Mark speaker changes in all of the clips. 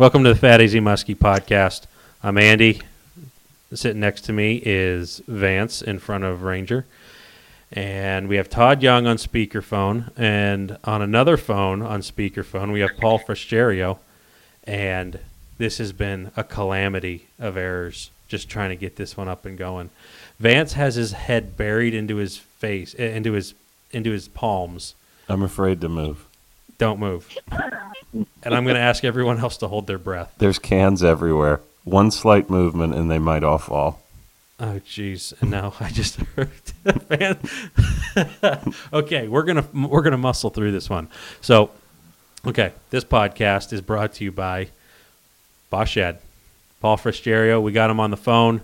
Speaker 1: Welcome to the Fatty Z Muskie podcast. I'm Andy. Sitting next to me is Vance in front of Ranger. And we have Todd Young on speakerphone. And on another phone on speakerphone, we have Paul Frascerio. And this has been a calamity of errors just trying to get this one up and going. Vance has his head buried into his face, eh, into his into his palms.
Speaker 2: I'm afraid to move.
Speaker 1: Don't move. And I'm going to ask everyone else to hold their breath.
Speaker 2: There's cans everywhere. One slight movement and they might all fall.
Speaker 1: Oh, jeez. And now I just heard. Man. okay, we're gonna we're gonna muscle through this one. So, okay, this podcast is brought to you by Boss Shad. Paul Frascerio. We got him on the phone,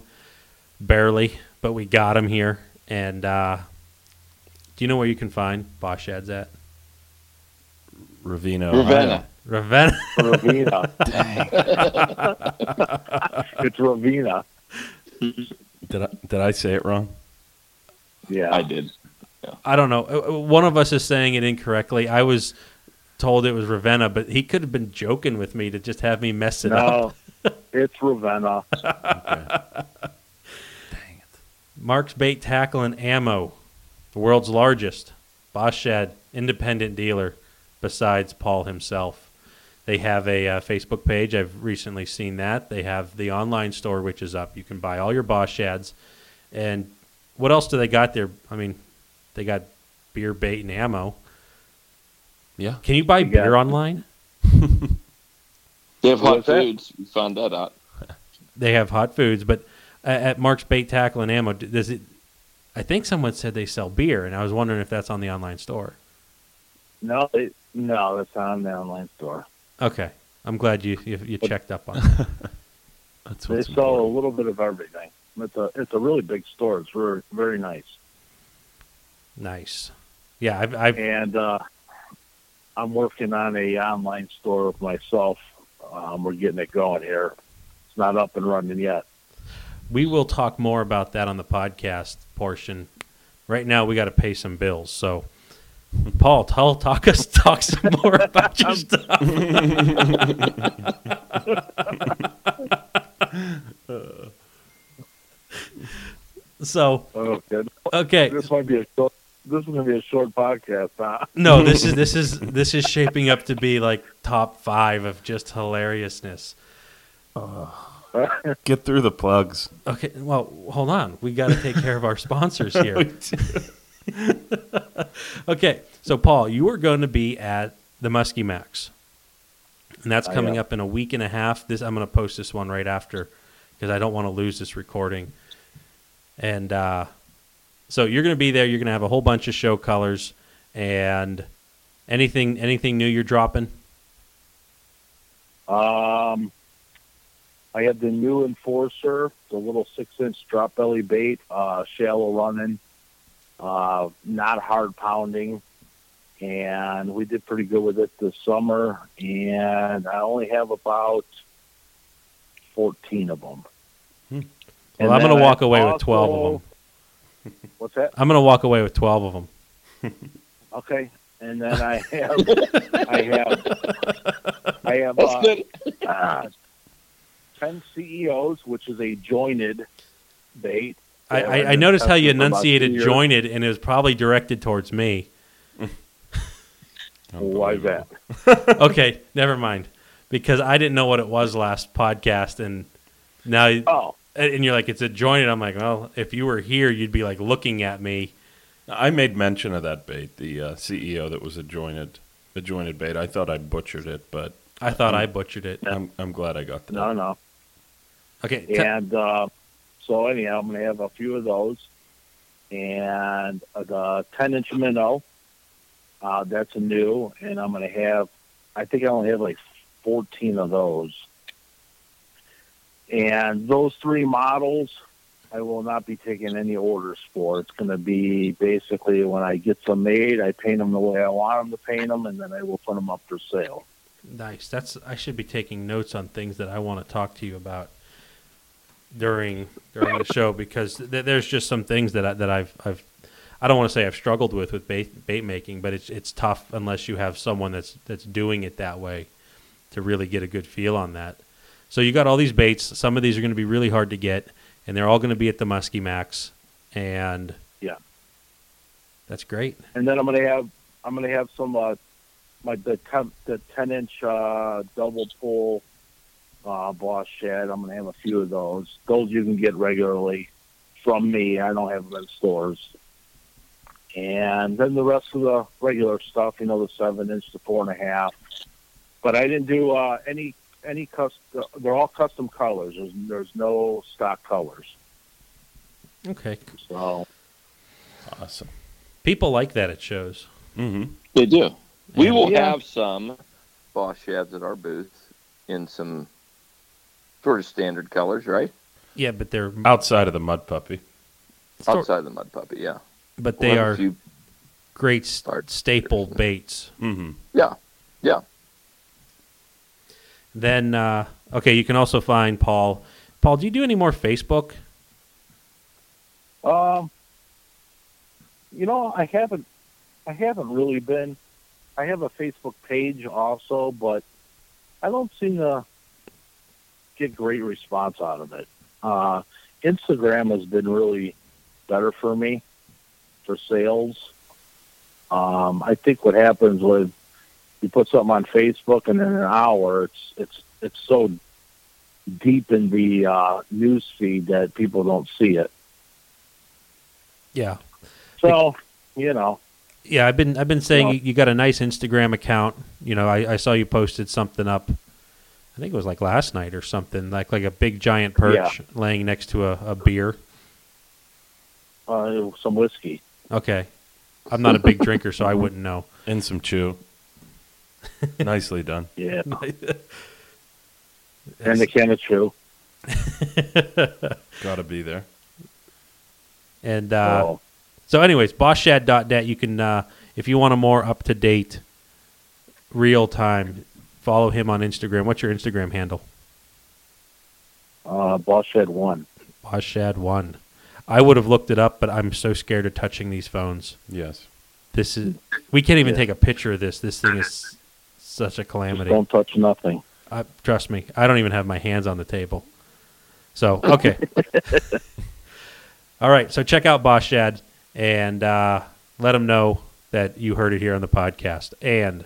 Speaker 1: barely, but we got him here. And uh, do you know where you can find Boss Shads at?
Speaker 2: Ravenna.
Speaker 3: Ravenna.
Speaker 1: Ravenna.
Speaker 4: Ravina.
Speaker 2: Dang.
Speaker 4: it's Ravina.
Speaker 2: Did I, did I say it wrong?
Speaker 4: Yeah.
Speaker 3: I did.
Speaker 1: I don't know. Uh, uh, One of us is saying it incorrectly. I was told it was Ravenna, but he could have been joking with me to just have me mess it up.
Speaker 4: no, it's Ravenna.
Speaker 2: Dang it.
Speaker 1: Mark's Bait Tackle and Ammo, the world's largest Boss Shad independent dealer, besides Paul himself. They have a uh, Facebook page. I've recently seen that. They have the online store, which is up. You can buy all your Boss Shads. And what else do they got there? I mean, they got beer, bait, and ammo.
Speaker 2: Yeah.
Speaker 1: Can you buy
Speaker 4: You
Speaker 1: beer online?
Speaker 3: They have hot
Speaker 4: What's that?
Speaker 3: foods. We found that out.
Speaker 1: They have hot foods, but uh, at Mark's Bait Tackle and Ammo, does it? I think someone said they sell beer, and I was wondering if that's on the online store.
Speaker 4: No, it, no, it's on the online store.
Speaker 1: Okay, I'm glad you you, you checked up on. It.
Speaker 2: That's
Speaker 4: They
Speaker 2: what's
Speaker 4: sell a little bit of everything. It's a it's a really big store. It's very very nice.
Speaker 1: Nice. Yeah, I've, I've
Speaker 4: And uh, I'm working on a online store with myself. Um, we're getting it going here. It's not up and running yet.
Speaker 1: we will talk more about that on the podcast portion. Right now, we got to pay some bills. So, Paul, tell talk us talk some more about your stuff. so,
Speaker 4: Oh, good.
Speaker 1: okay,
Speaker 4: This might be a short. This is going to be a short podcast, huh?
Speaker 1: no, this is this is this is shaping up to be like top five of just hilariousness. Uh.
Speaker 2: Get through the plugs.
Speaker 1: Okay, well, hold on. We got to take care of our sponsors here. okay, so Paul, you are going to be at the Muskie Max, and that's
Speaker 4: I
Speaker 1: coming up in a week and a half. This I'm going to post this one right after because I don't want to lose this recording. And uh, so you're going to be there. You're going to have a whole bunch of show colors and anything anything new you're dropping.
Speaker 4: Um, I have the new Enforcer, the little six-inch drop belly bait, uh, shallow running, uh, not hard pounding, and we did pretty good with it this summer. And I only have about fourteen of them.
Speaker 1: Hmm. Well, I'm going to walk away with 12 of them.
Speaker 4: What's that?
Speaker 1: I'm going to walk away with 12 of them.
Speaker 4: Okay. And then I have, I have, I have.
Speaker 3: That's
Speaker 4: uh,
Speaker 3: good.
Speaker 4: uh, 10 CEOs, which is a jointed bait.
Speaker 1: I, I,
Speaker 4: I've
Speaker 1: I
Speaker 4: been
Speaker 1: noticed how you
Speaker 4: testing for about
Speaker 1: enunciated
Speaker 4: two years.
Speaker 1: jointed, and it was probably directed towards me.
Speaker 4: Why is that?
Speaker 1: okay, never mind. Because I didn't know what it was last podcast, and now
Speaker 4: Oh,
Speaker 1: and you're like it's a jointed. I'm like, well, if you were here, you'd be like looking at me.
Speaker 2: I made mention of that bait, the uh, CEO that was a jointed, a jointed bait. I thought I butchered it, but
Speaker 1: I thought I butchered it.
Speaker 2: I'm, I'm glad I got that.
Speaker 4: no, no.
Speaker 1: Okay, te-
Speaker 4: And uh, so, anyhow, I'm going to have a few of those. And uh, the 10 inch minnow, uh, that's a new. And I'm going to have, I think I only have like 14 of those. And those three models, I will not be taking any orders for. It's going to be basically when I get some made, I paint them the way I want them to paint them, and then I will put them up for sale.
Speaker 1: nice. That's I should be taking notes on things that I want to talk to you about during during the show because th- there's just some things that I, that I've I've I don't want to say I've struggled with with bait bait making, but it's it's tough unless you have someone that's that's doing it that way. to really get a good feel on that. So you got all these baits. Some of these are going to be really hard to get, and they're all going to be at the Muskie Max, and
Speaker 4: Yeah.
Speaker 1: that's great.
Speaker 4: and then I'm gonna have I'm gonna have some uh, my the ten the ten inch uh, double pull uh, Boss Shad. I'm gonna have a few of those. Those you can get regularly from me. I don't have them in stores. And then the rest of the regular stuff, you know, the seven inch, the four and a half. But I didn't do uh, any any custom. They're all custom colors. There's there's no stock colors.
Speaker 1: Okay,
Speaker 4: So
Speaker 2: Awesome.
Speaker 1: people like that at shows.
Speaker 2: Mm-hmm.
Speaker 5: They do. We
Speaker 1: Yeah.
Speaker 5: will
Speaker 4: Yeah.
Speaker 5: have some Boss Shads at our booth in some sort of standard colors, right?
Speaker 1: Yeah, but they're
Speaker 2: Outside of the mud puppy.
Speaker 1: sort-
Speaker 5: Outside the mud puppy, yeah.
Speaker 1: but they
Speaker 5: have
Speaker 1: are
Speaker 5: few-
Speaker 1: great s-
Speaker 5: Start-
Speaker 1: staple baits.
Speaker 2: Mm-hmm.
Speaker 5: yeah, yeah.
Speaker 1: Then uh, okay, you can also find Paul. Paul, do you do any more Facebook?
Speaker 4: Um, you know, I haven't, I haven't really been. I have a Facebook page also, but I don't seem to get great response out of it. Uh, Instagram has been really better for me for sales. Um, I think what happens with you put something on Facebook and in an hour, it's it's it's so deep in the uh, news feed that people don't see it.
Speaker 1: Yeah,
Speaker 4: So, you know,
Speaker 1: yeah. I've been I've been saying you, you got a nice Instagram account. You know, I, I saw you posted something up. I think it was like last night or something, like like a big giant perch laying next to a, a beer.
Speaker 4: uh, some whiskey.
Speaker 1: Okay, I'm not a big drinker, so I wouldn't know.
Speaker 2: And some chew. Nicely done.
Speaker 4: Yeah. and the can of chew.
Speaker 2: Got to be there.
Speaker 1: And uh,
Speaker 4: so,
Speaker 1: So, anyways, bossshad.net. You can, uh, if you want a more up to date, real time, follow him on Instagram. What's your Instagram handle?
Speaker 4: uh, Boss Shad one.
Speaker 1: Bossshad1. I would have looked it up, but I'm so scared of touching these phones.
Speaker 2: Yes.
Speaker 1: This is, we can't even
Speaker 4: Yeah.
Speaker 1: take a picture of this. This thing is such a
Speaker 4: Just
Speaker 1: calamity.
Speaker 4: don't touch nothing.
Speaker 1: Uh, trust me, I don't even have my hands on the table. So, okay. All right, so check out Boss Shad and uh, let them know that you heard it here on the podcast. And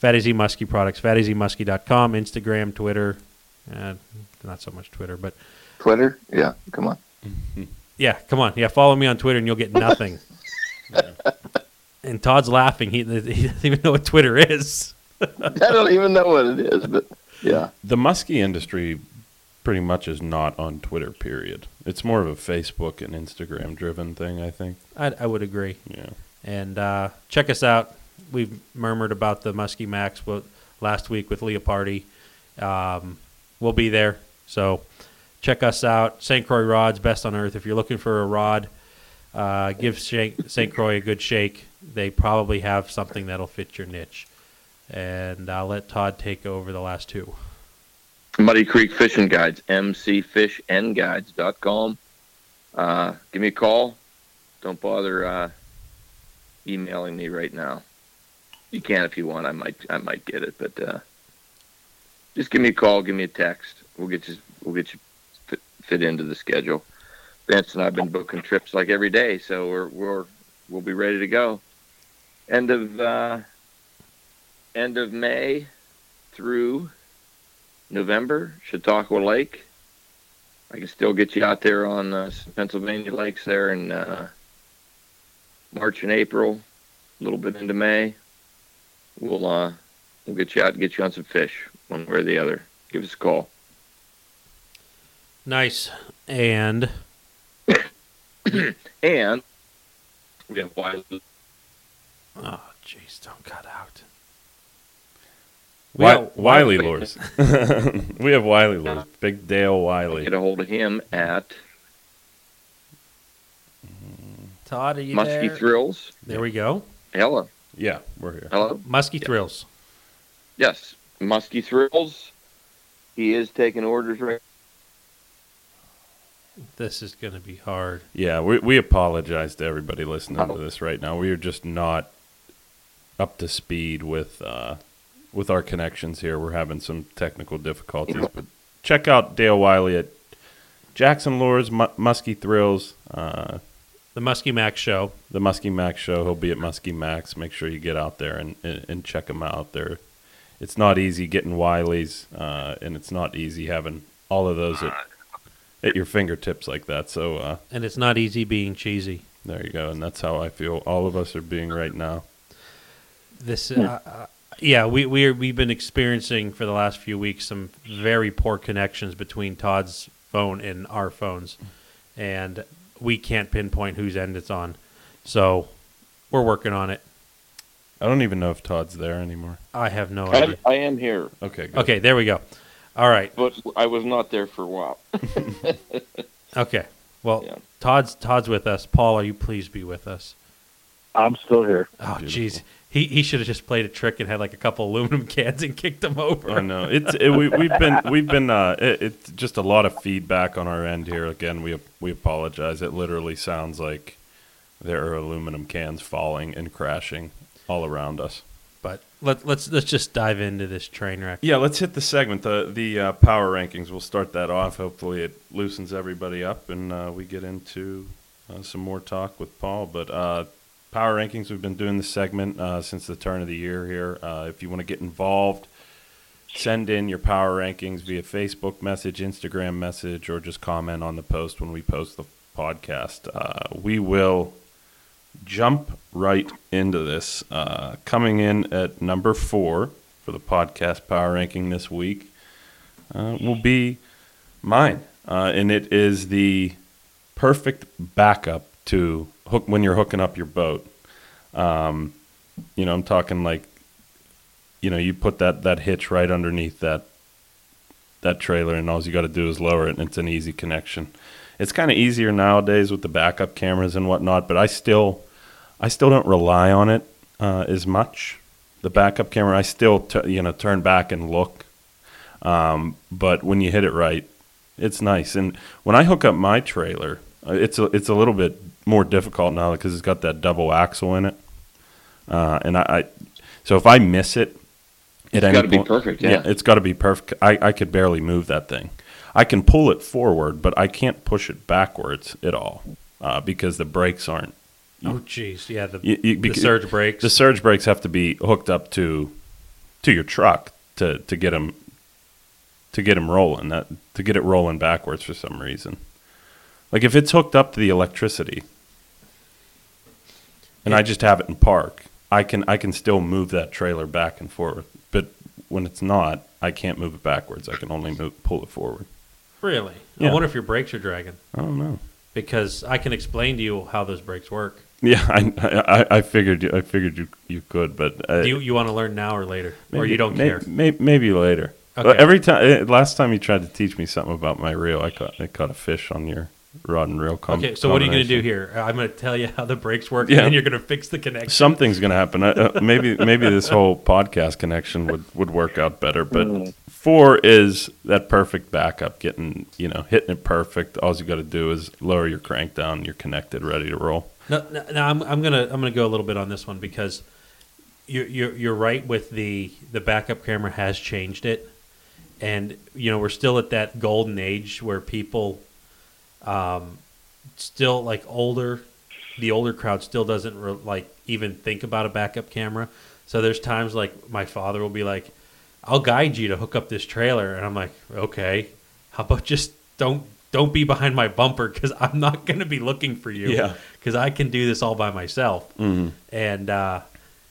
Speaker 1: Fatty Z Muskie products, fattyzmuskie.com, Instagram, Twitter, uh, not so much Twitter, but
Speaker 5: Twitter, yeah. Come on.
Speaker 1: yeah, come on. Yeah, follow me on Twitter and you'll get nothing. and Todd's laughing. He, he doesn't even know what Twitter is.
Speaker 5: I don't even know what it is, but yeah.
Speaker 2: The muskie industry pretty much is not on Twitter, period. It's more of a Facebook and Instagram driven thing, I think.
Speaker 1: I, I would agree.
Speaker 2: Yeah.
Speaker 1: And uh, check us out. We've murmured about the Muskie Max last week with Leopardi. Um, we'll be there. So check us out. St. Croix Rods, best on earth. If you're looking for a rod, uh, give St. Croix a good shake. They probably have something that'll fit your niche. And I'll let Todd take over the last two.
Speaker 5: Muddy Creek Fishing Guides, mcfishandguides.com. Uh, give me a call. Don't bother uh, emailing me right now. You can if you want. I might I might get it, but uh, just give me a call. Give me a text. We'll get you we'll get you fit, fit into the schedule. Vance and I've been booking trips like every day, so we're we're we'll be ready to go. End of uh, end of May through November, Chautauqua Lake. I can still get you out there on uh, Pennsylvania lakes there in uh, March and April, a little bit into May. We'll uh, we'll get you out and get you on some fish, one way or the other. Give us a call.
Speaker 1: Nice. And
Speaker 5: And we have Wiley.
Speaker 1: oh, jeez, don't cut out.
Speaker 2: Wi-
Speaker 1: Well,
Speaker 2: Wiley
Speaker 5: Wiley.
Speaker 2: lures. we have Wiley lures. Big Dale Wiley.
Speaker 5: Get a hold of him at
Speaker 1: Todd, are you
Speaker 5: Muskie
Speaker 1: there?
Speaker 5: Thrills.
Speaker 1: There we go.
Speaker 5: Hello,
Speaker 2: Yeah, we're here.
Speaker 5: hello.
Speaker 1: Muskie Thrills.
Speaker 5: Yes, Muskie Thrills. He is taking orders right.
Speaker 1: This is going to be hard.
Speaker 2: Yeah, we we apologize to everybody listening
Speaker 5: Oh.
Speaker 2: to this right now. We are just not up to speed with uh, with our connections here. We're having some technical difficulties, but check out Dale Wiley at Jackson Lures, Mu- Muskie Thrills, uh,
Speaker 1: The Muskie Max Show.
Speaker 2: the Muskie Max show. He'll be at Muskie Max. Make sure you get out there and, and, and check him out. There, it's not easy getting Wileys, uh, and it's not easy having all of those at, at your fingertips like that. So uh,
Speaker 1: And it's not easy being cheesy.
Speaker 2: there you go, and that's how I feel. All of us are being right now.
Speaker 1: This, uh, uh, yeah, we we we've been experiencing for the last few weeks some very poor connections between Todd's phone and our phones, and we can't pinpoint whose end it's on. So we're working on it.
Speaker 2: I don't even know if Todd's there anymore.
Speaker 1: I have no
Speaker 3: I,
Speaker 1: idea.
Speaker 3: I am here,
Speaker 2: Okay, good.
Speaker 1: Okay, there we go. All right.
Speaker 3: but I was not there for a while.
Speaker 1: Okay. Well,
Speaker 3: Yeah.
Speaker 1: Todd's Todd's with us. Paul, are you please be with us?
Speaker 4: I'm still here.
Speaker 1: Oh, jeez. He he should have just played a trick and had like a couple aluminum cans and kicked them over.
Speaker 2: I know it's it, we we've been we've been uh, it, it's just a lot of feedback on our end here. Again, we we apologize. It literally sounds like there are aluminum cans falling and crashing all around us.
Speaker 1: But let let's let's just dive into this train wreck.
Speaker 2: Yeah, let's hit the segment. The the uh, power rankings. We'll start that off. Hopefully, it loosens everybody up, and uh, we get into uh, some more talk with Paul. But uh, power rankings. We've been doing this segment uh, since the turn of the year. Here, uh, if you want to get involved, send in your power rankings via Facebook message, Instagram message, or just comment on the post when we post the podcast. Uh, we will jump right into this. Uh, coming in at number four for the podcast power ranking this week uh, will be mine, uh, and it is the perfect backup to hook when you're hooking up your boat. Um, you know, I'm talking like, you know, you put that that hitch right underneath that that trailer, and all you got to do is lower it, and it's an easy connection. It's kind of easier nowadays with the backup cameras and whatnot, but I still, I still don't rely on it uh, as much. The backup camera, I still, t- you know, turn back and look. Um, but when you hit it right, it's nice. And when I hook up my trailer, uh, it's a, it's a little bit more difficult now because it's got that double axle in it. Uh, and I, I, so if I miss it, at
Speaker 3: It's
Speaker 2: any
Speaker 3: got to be perfect. Yeah.
Speaker 2: it's got to be perfect. I, I could barely move that thing. I can pull it forward, but I can't push it backwards at all uh, because the brakes aren't.
Speaker 1: Oh, jeez. Yeah, the,
Speaker 2: You- you-
Speaker 1: the
Speaker 2: bec-
Speaker 1: surge brakes.
Speaker 2: The surge brakes have to be hooked up to to your truck to to get them to get 'em rolling. That to get it rolling backwards for some reason. Like if it's hooked up to the electricity, and I just have it in park, I can I can still move that trailer back and forth. But when it's not, I can't move it backwards. I can only move, pull it forward.
Speaker 1: really?
Speaker 2: Yeah.
Speaker 1: I wonder if your brakes are dragging
Speaker 2: I don't know.
Speaker 1: because I can explain to you how those brakes work.
Speaker 2: Yeah, I, I, I figured you, I figured you, you could, but uh,
Speaker 1: Do you you want to learn now or later, or you don't care?
Speaker 2: may- maybe later.
Speaker 1: Okay.
Speaker 2: Every time, last time you tried to teach me something about my reel, I caught I caught a fish on your rod and reel. Com-
Speaker 1: Okay, so what are you going to do here? I'm going to tell you how the brakes work,
Speaker 2: Yeah.
Speaker 1: and then you're going to fix the connection.
Speaker 2: Something's going to happen. I- Uh, maybe maybe this whole podcast connection would, would work out better. But
Speaker 4: Mm.
Speaker 2: four is that perfect backup, getting you know hitting it perfect. All you got to do is lower your crank down. You're connected, ready to roll.
Speaker 1: No, no, no, I'm, I'm gonna I'm gonna go a little bit on this one because you're you're, you're right with the the backup camera has changed it, and you know we're still at that golden age where people, um, still like older, the older crowd still doesn't re- like even think about a backup camera. So there's times like my father will be like, "I'll guide you to hook up this trailer," and I'm like, "Okay, how about just don't." Don't be behind my bumper because I'm not going to be looking for you
Speaker 2: Yeah.
Speaker 1: because I can do this all by myself.
Speaker 2: Mm-hmm.
Speaker 1: And uh,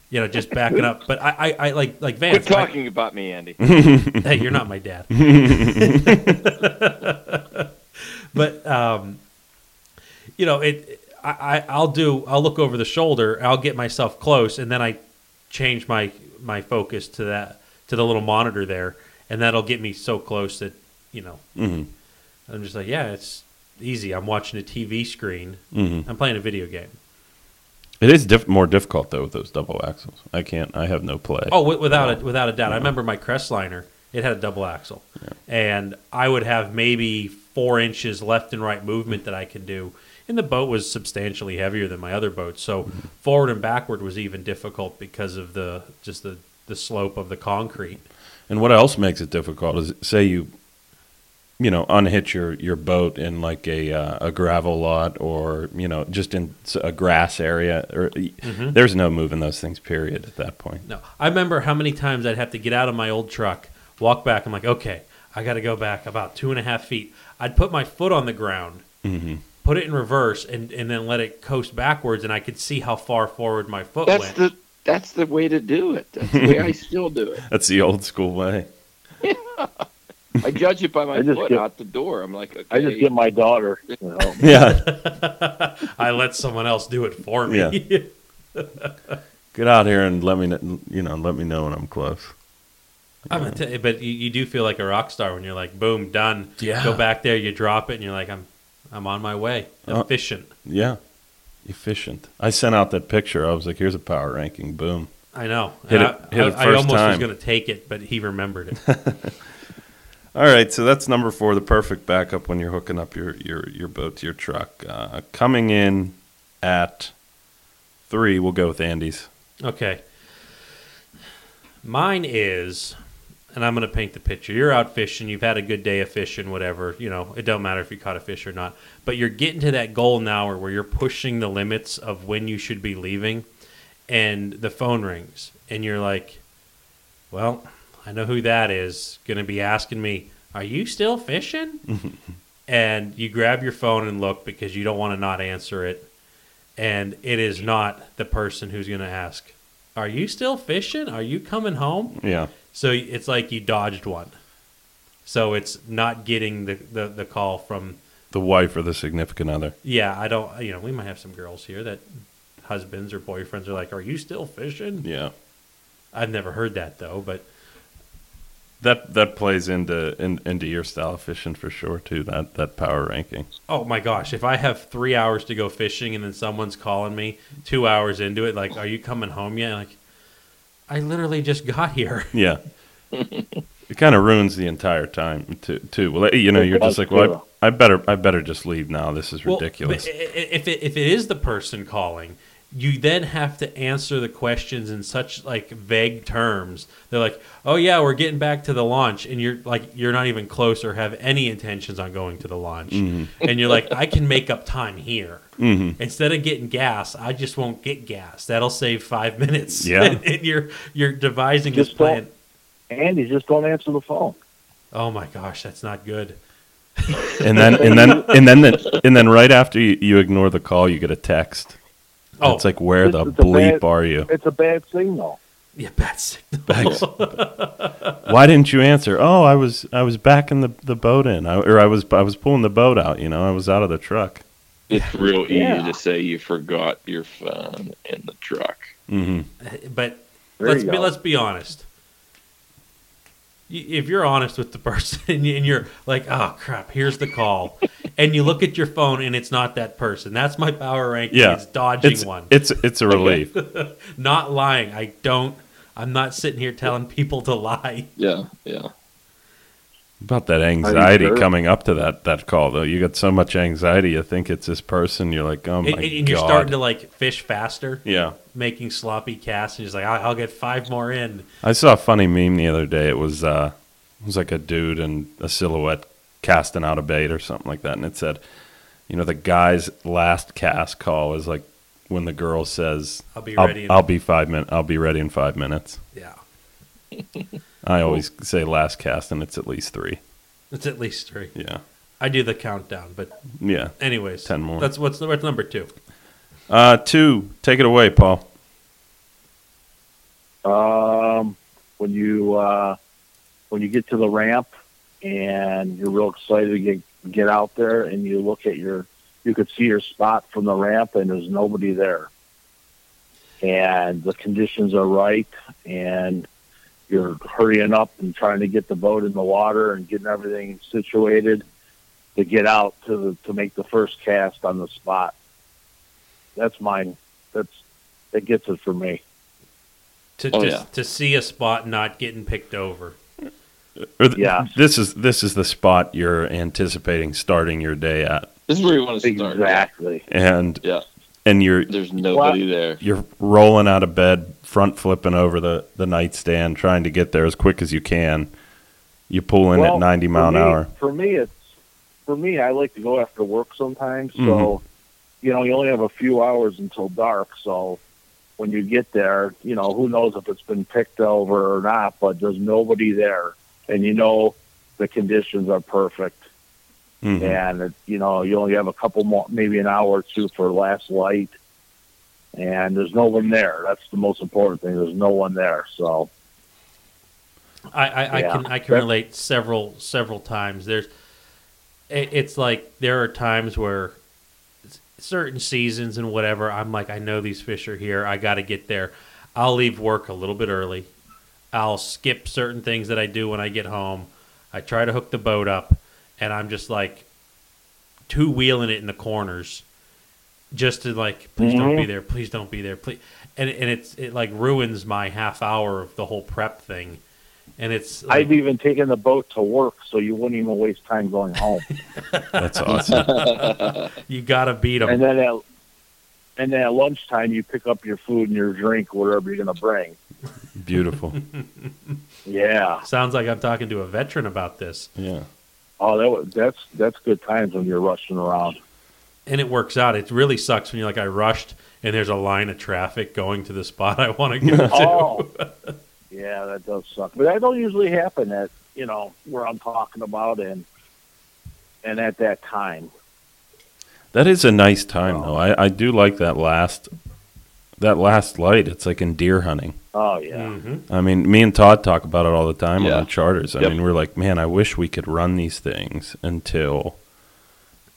Speaker 1: you know, just backing up. But I, I, I like like Vance.
Speaker 3: Quit talking about me, Andy.
Speaker 1: Hey, you're not my dad. but um, you know, it. I, I I'll do. I'll look over the shoulder. I'll get myself close, and then I change my my focus to that to the little monitor there, and that'll get me so close that you know
Speaker 2: Mm-hmm.
Speaker 1: I'm just like, yeah, it's easy. I'm watching a TV screen.
Speaker 2: Mm-hmm.
Speaker 1: I'm playing a video game.
Speaker 2: It is diff- more difficult though with those double axles. I can't. I have no play.
Speaker 1: Oh, wi- without a, without a doubt. I remember my Crestliner. It had a double axle, and I would have maybe four inches left and right movement that I can do. And the boat was substantially heavier than my other boats, so forward and backward was even difficult because of the just the the slope of the concrete.
Speaker 2: And what else makes it difficult is say you, you know, unhitch your, your boat in like a uh, a gravel lot or you know just in a grass area. Or
Speaker 1: Mm-hmm.
Speaker 2: there's no moving those things. Period. At that point.
Speaker 1: No, I remember how many times I'd have to get out of my old truck, walk back. I'm like, okay, I got to go back about two and a half feet. I'd put my foot on the ground,
Speaker 2: hmm
Speaker 1: put it in reverse, and, and then let it coast backwards, and I could see how far forward my foot
Speaker 3: That's
Speaker 1: went.
Speaker 3: the that's the way to do it. That's the way I still do it.
Speaker 2: That's the old school way.
Speaker 3: I judge it by my
Speaker 4: just
Speaker 3: foot
Speaker 4: get-
Speaker 3: out the door. I'm like, okay,
Speaker 4: I just get my daughter. You know,
Speaker 2: Yeah.
Speaker 1: I let someone else do it for me.
Speaker 2: Yeah. Get out here and let me you know let me know when I'm close.
Speaker 1: I'm gonna tell you, but you, you do feel like a rock star when you're like, boom, done.
Speaker 2: Yeah.
Speaker 1: Go back there, you drop it, and you're like, I'm, I'm on my way.
Speaker 2: Uh,
Speaker 1: Efficient.
Speaker 2: Yeah. Efficient. I sent out that picture. I was like, here's a power ranking. Boom.
Speaker 1: I know.
Speaker 2: Hit it-
Speaker 1: I,
Speaker 2: hit it
Speaker 1: I, I
Speaker 2: first
Speaker 1: almost was gonna take it, but he remembered it.
Speaker 2: All right, so that's number four, the perfect backup when you're hooking up your your, your boat to your truck. Uh, coming in at three, we'll go with Andy's.
Speaker 1: Okay. Mine is, and I'm going to paint the picture. You're out fishing. You've had a good day of fishing, whatever. You know, it don't matter if you caught a fish or not. But you're getting to that golden hour where you're pushing the limits of when you should be leaving, and the phone rings, and you're like, "Well, I know who that is. Going to be asking me, are you still fishing?" and you grab your phone and look because you don't want to not answer it and it is not the person who's going to ask, "Are you still fishing? Are you coming home?"
Speaker 2: Yeah.
Speaker 1: So it's like you dodged one. So it's not getting the, the, the call from,
Speaker 2: The wife or the significant other.
Speaker 1: yeah, I don't, you know, we might have some girls here that husbands or boyfriends are like, Are you still fishing?
Speaker 2: Yeah.
Speaker 1: I've never heard that though, but
Speaker 2: That that plays into in, into your style of fishing for sure too. That that power ranking.
Speaker 1: oh my gosh, if I have three hours to go fishing and then someone's calling me two hours into it, like, Are you coming home yet? Like, I literally just got here.
Speaker 2: Yeah. it kind of ruins the entire time too. Too well, eh, you know, you're just like, well. I, I better I better just leave now. This is ridiculous.
Speaker 1: i- if it, if it is the person calling, you then have to answer the questions in such like vague terms. They're like, "Oh yeah, we're getting back to the launch," and you're like, you're not even close or have any intentions on going to the launch, and you're like, "I can make up time here."
Speaker 2: Mhm.
Speaker 1: Instead of getting gas, I just won't get gas. That'll save five minutes.
Speaker 2: Yeah.
Speaker 1: and you're you're devising
Speaker 4: Just
Speaker 1: this plan.
Speaker 4: Andy, just don't answer the phone.
Speaker 1: Oh my gosh, that's not good.
Speaker 2: and then and then and then the, and then right after you, you ignore the call, you get a text.
Speaker 1: Oh,
Speaker 2: It's like, where the
Speaker 4: It's- it's
Speaker 2: bleep
Speaker 4: bad-
Speaker 2: are you?
Speaker 4: It's a bad signal.
Speaker 1: yeah, bad signal.
Speaker 2: Thanks. Why didn't you answer? Oh, I was I was backing the, the boat in, I, or I was I was pulling the boat out. You know, I was out of the truck.
Speaker 3: It's real easy
Speaker 4: Yeah.
Speaker 3: to say you forgot your phone in the truck.
Speaker 2: hmm
Speaker 1: but
Speaker 4: There
Speaker 1: let's be
Speaker 4: go.
Speaker 1: let's be honest. Y- If you're honest with the person and you- and you're like, "Oh crap, here's the call," and you look at your phone and it's not that person, that's my power ranking.
Speaker 2: Yeah,
Speaker 1: It's dodging
Speaker 2: It's
Speaker 1: one,
Speaker 2: it's it's a relief.
Speaker 1: not lying. I don't. I'm not sitting here telling people to lie.
Speaker 3: Yeah, yeah.
Speaker 2: About that anxiety
Speaker 4: sure?
Speaker 2: coming up to that that call though, you got so much anxiety. You think it's this person. You're like, oh my
Speaker 1: and, and
Speaker 2: god.
Speaker 1: you're starting to like fish faster,
Speaker 2: yeah.
Speaker 1: making sloppy casts, and you're just like, "I'll, I'll get five more in."
Speaker 2: I saw a funny meme the other day. It was uh, it was like a dude and a silhouette casting out a bait or something like that, and it said, you know, the guy's last cast call is like when the girl says,
Speaker 1: I'll be
Speaker 2: "I'll,
Speaker 1: ready. in-
Speaker 2: I'll be five min. I'll be ready in five minutes."
Speaker 1: yeah,
Speaker 2: I always say last cast, and it's at least three.
Speaker 1: it's at least three.
Speaker 2: Yeah,
Speaker 1: I do the countdown, but
Speaker 2: yeah.
Speaker 1: anyways,
Speaker 2: 10 more.
Speaker 1: That's what's what's number two.
Speaker 2: Uh, two. Take it away, Paul.
Speaker 4: Um, when you uh, when you get to the ramp and you're real excited to get get out there and you look at your you could see your spot from the ramp and there's nobody there and the conditions are right and you're hurrying up and trying to get the boat in the water and getting everything situated to get out to the, to make the first cast on the spot that's mine that's that gets it for me
Speaker 1: To
Speaker 3: Oh,
Speaker 1: to,
Speaker 3: yeah.
Speaker 1: to see a spot not getting picked over.
Speaker 2: Or th-
Speaker 4: Yeah.
Speaker 2: This is this is the spot you're anticipating starting your day at,
Speaker 3: This is where you want to start.
Speaker 4: exactly
Speaker 2: and
Speaker 3: Yeah.
Speaker 2: and you're
Speaker 5: There's nobody there.
Speaker 2: you're rolling out of bed, front flipping over the the nightstand, trying to get there as quick as you can. You pull in
Speaker 4: Well,
Speaker 2: at 90
Speaker 4: for
Speaker 2: mile an hour.
Speaker 4: For me, it's for me. I like to go after work sometimes.
Speaker 2: Mm-hmm.
Speaker 4: So, you know, you only have a few hours until dark. So, when you get there, you know, who knows if it's been picked over or not? But there's nobody there, and you know, the conditions are perfect.
Speaker 2: Mhm.
Speaker 4: And it, you know, you only have a couple more, maybe an hour or two for last light, and there's no one there. That's the most important thing. There's no one there. So,
Speaker 1: I, I, I can I can relate several several times. There's it, it's like there are times where certain seasons and whatever I'm like I know these fish are here. I got to get there. I'll leave work a little bit early. I'll skip certain things that I do when I get home. I try to hook the boat up, and I'm just like two wheeling it in the corners, just to like please don't be
Speaker 4: Mhm.
Speaker 1: there, please don't be there, please. And and it's it like ruins my half hour of the whole prep thing. And it's like,
Speaker 4: I've even taken the boat to work, so you wouldn't even waste time going home.
Speaker 2: That's awesome.
Speaker 1: you gotta beat them.
Speaker 4: and then at and then at lunchtime, you pick up your food and your drink, whatever you're going to bring.
Speaker 2: Beautiful.
Speaker 4: Yeah.
Speaker 1: Sounds like I'm talking to a veteran about this,
Speaker 2: Yeah.
Speaker 4: Oh, that was, that's that's good times when you're rushing around.
Speaker 1: And it works out. It really sucks when you're like I rushed and there's a line of traffic going to the spot I want to go to.
Speaker 4: Oh, yeah, that does suck. But that don't usually happen at you know where I'm talking about and and at that time.
Speaker 2: That is a nice time
Speaker 4: Oh.
Speaker 2: though. I, I do like that last that last light. It's like in deer hunting.
Speaker 4: Oh yeah.
Speaker 1: hmm
Speaker 2: I mean, me and Todd talk about it all the time
Speaker 5: Yeah.
Speaker 2: on charters. I
Speaker 5: Yep.
Speaker 2: mean, we're like, man, I wish we could run these things until,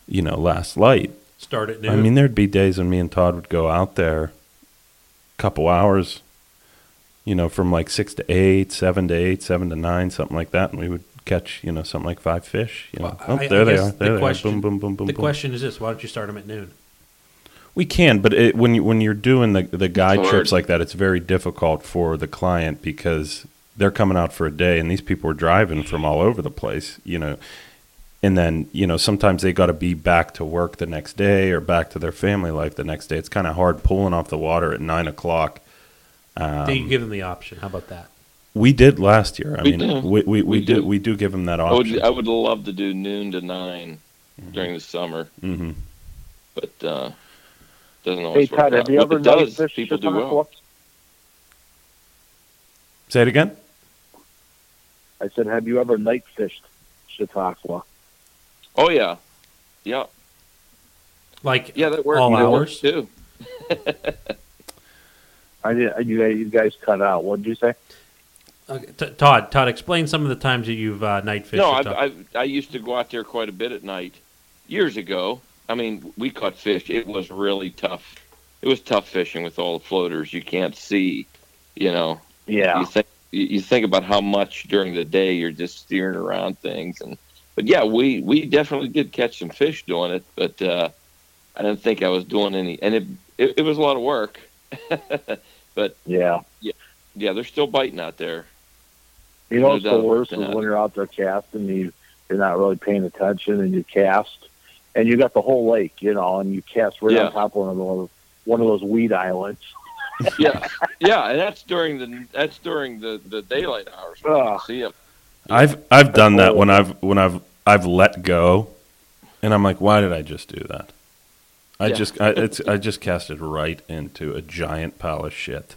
Speaker 2: you know, last light.
Speaker 1: Start at noon.
Speaker 2: I mean, there'd be days when me and Todd would go out there, a couple hours, you know, from like six to eight, seven to eight, seven to nine, something like that, and we would catch, you know, something like five fish. You know,
Speaker 1: Well,
Speaker 2: oh,
Speaker 1: I- I
Speaker 2: there they
Speaker 1: guess
Speaker 2: are.
Speaker 1: the
Speaker 2: they
Speaker 1: question-
Speaker 2: are. Boom, boom, boom, boom,
Speaker 1: the
Speaker 2: boom.
Speaker 1: question is this: Why don't you start them at noon?
Speaker 2: We can, but it, when you when you're doing the the guide trips like that, it's very difficult for the client because they're coming out for a day, and these people are driving from all over the place, you know. And then you know sometimes they got to be back to work the next day or back to their family life the next day. It's kind of hard pulling off the water at nine o'clock. Um,
Speaker 1: Do you give them the option? How about that?
Speaker 2: we did last year. I
Speaker 5: We
Speaker 2: mean,
Speaker 5: do.
Speaker 2: we we, we,
Speaker 5: We
Speaker 2: do.
Speaker 5: do.
Speaker 2: we do give them that
Speaker 5: I would,
Speaker 2: option.
Speaker 5: I would love to do noon to 9 during the summer,
Speaker 2: hmm
Speaker 5: but uh, doesn't
Speaker 4: Hey
Speaker 5: always work
Speaker 4: Todd,
Speaker 5: out.
Speaker 4: have you
Speaker 5: What
Speaker 4: ever
Speaker 5: it
Speaker 4: night
Speaker 5: does,
Speaker 4: fished
Speaker 5: people do
Speaker 4: Chautauqua?
Speaker 5: well.
Speaker 2: Say it again.
Speaker 4: I said, have you ever night fished Chautauqua?
Speaker 5: Oh yeah, yeah,
Speaker 1: Like
Speaker 5: yeah. That works.
Speaker 1: All
Speaker 5: that works
Speaker 1: hours?
Speaker 5: too.
Speaker 4: I did. You guys, you guys cut out. What did you say?
Speaker 1: Okay, T- Todd, Todd, explain some of the times that you've uh, night fished.
Speaker 5: No, I've, I've, I used to go out there quite a bit at night years ago. I mean, we caught fish. It was really tough. It was tough fishing with all the floaters. You can't see, you know.
Speaker 4: Yeah.
Speaker 5: You think you you think about how much during the day you're just steering around things, and but yeah, we we definitely did catch some fish doing it, but uh, I didn't think I was doing any, and it it, it was a lot of work.
Speaker 4: But yeah.
Speaker 5: yeah, yeah, they're still biting out there.
Speaker 4: You know
Speaker 5: No
Speaker 4: what's the worst is when you're out there casting, you you're not really paying attention, and you cast, and you got the whole lake, you know, and you cast right
Speaker 5: Yeah.
Speaker 4: on top of one of those one of those weed islands.
Speaker 5: yeah, yeah, and that's during the that's during the the daylight hours. when you can see 'em.
Speaker 2: I've I've done that when I've when I've I've let go, and I'm like, why did I just do that? I
Speaker 5: Yeah.
Speaker 2: just I, it's I just casted right into a giant pile of shit.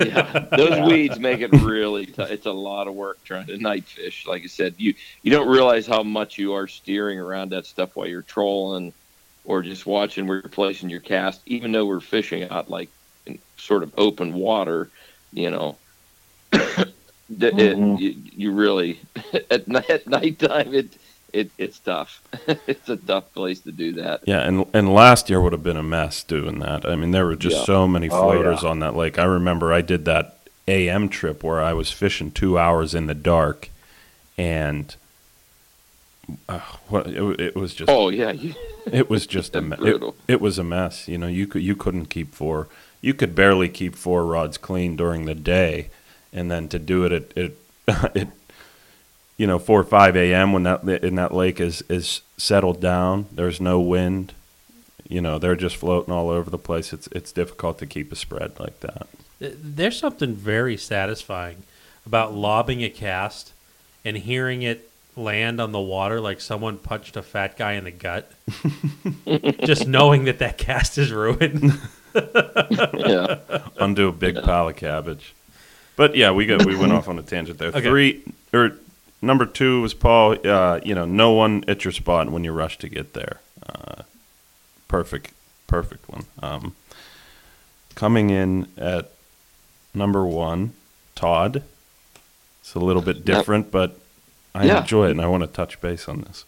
Speaker 5: yeah, those weeds make it really. T- it's a lot of work trying to night fish. Like I said, you you don't realize how much you are steering around that stuff while you're trolling, or just watching where you're placing your cast. Even though we're fishing out like in sort of open water, you know, the- it,
Speaker 4: Mhm.
Speaker 5: you, you really at night at nighttime it. It, it's tough. it's a tough place to do that.
Speaker 2: Yeah, and and last year would have been a mess doing that. I mean, there were just
Speaker 5: Yeah.
Speaker 2: so many
Speaker 4: Oh,
Speaker 2: floaters
Speaker 4: yeah.
Speaker 2: on that lake. I remember I did that AM trip where I was fishing two hours in the dark, and uh, what it, it was just
Speaker 5: Oh yeah,
Speaker 2: it was just a me- it, it was a mess. You know, you could you couldn't keep four. You could barely keep four rods clean during the day, and then to do it at it, it you know four or five a.m. when that in that lake is is settled down. There's no wind. you know they're just floating all over the place. It's it's difficult to keep a spread like that.
Speaker 1: There's something very satisfying about lobbing a cast and hearing it land on the water like someone punched a fat guy in the gut. Just knowing that that cast is ruined.
Speaker 5: yeah.
Speaker 2: Undo a big pile of cabbage. But yeah, we got we went off on a tangent there.
Speaker 1: Okay.
Speaker 2: Three or number two was Paul. Uh, you know, no one at your spot when you rush to get there. Uh, perfect, perfect one. Um, coming in at number one, Todd. It's a little bit different, but I
Speaker 5: Yeah.
Speaker 2: enjoy it, and I want to touch base on this.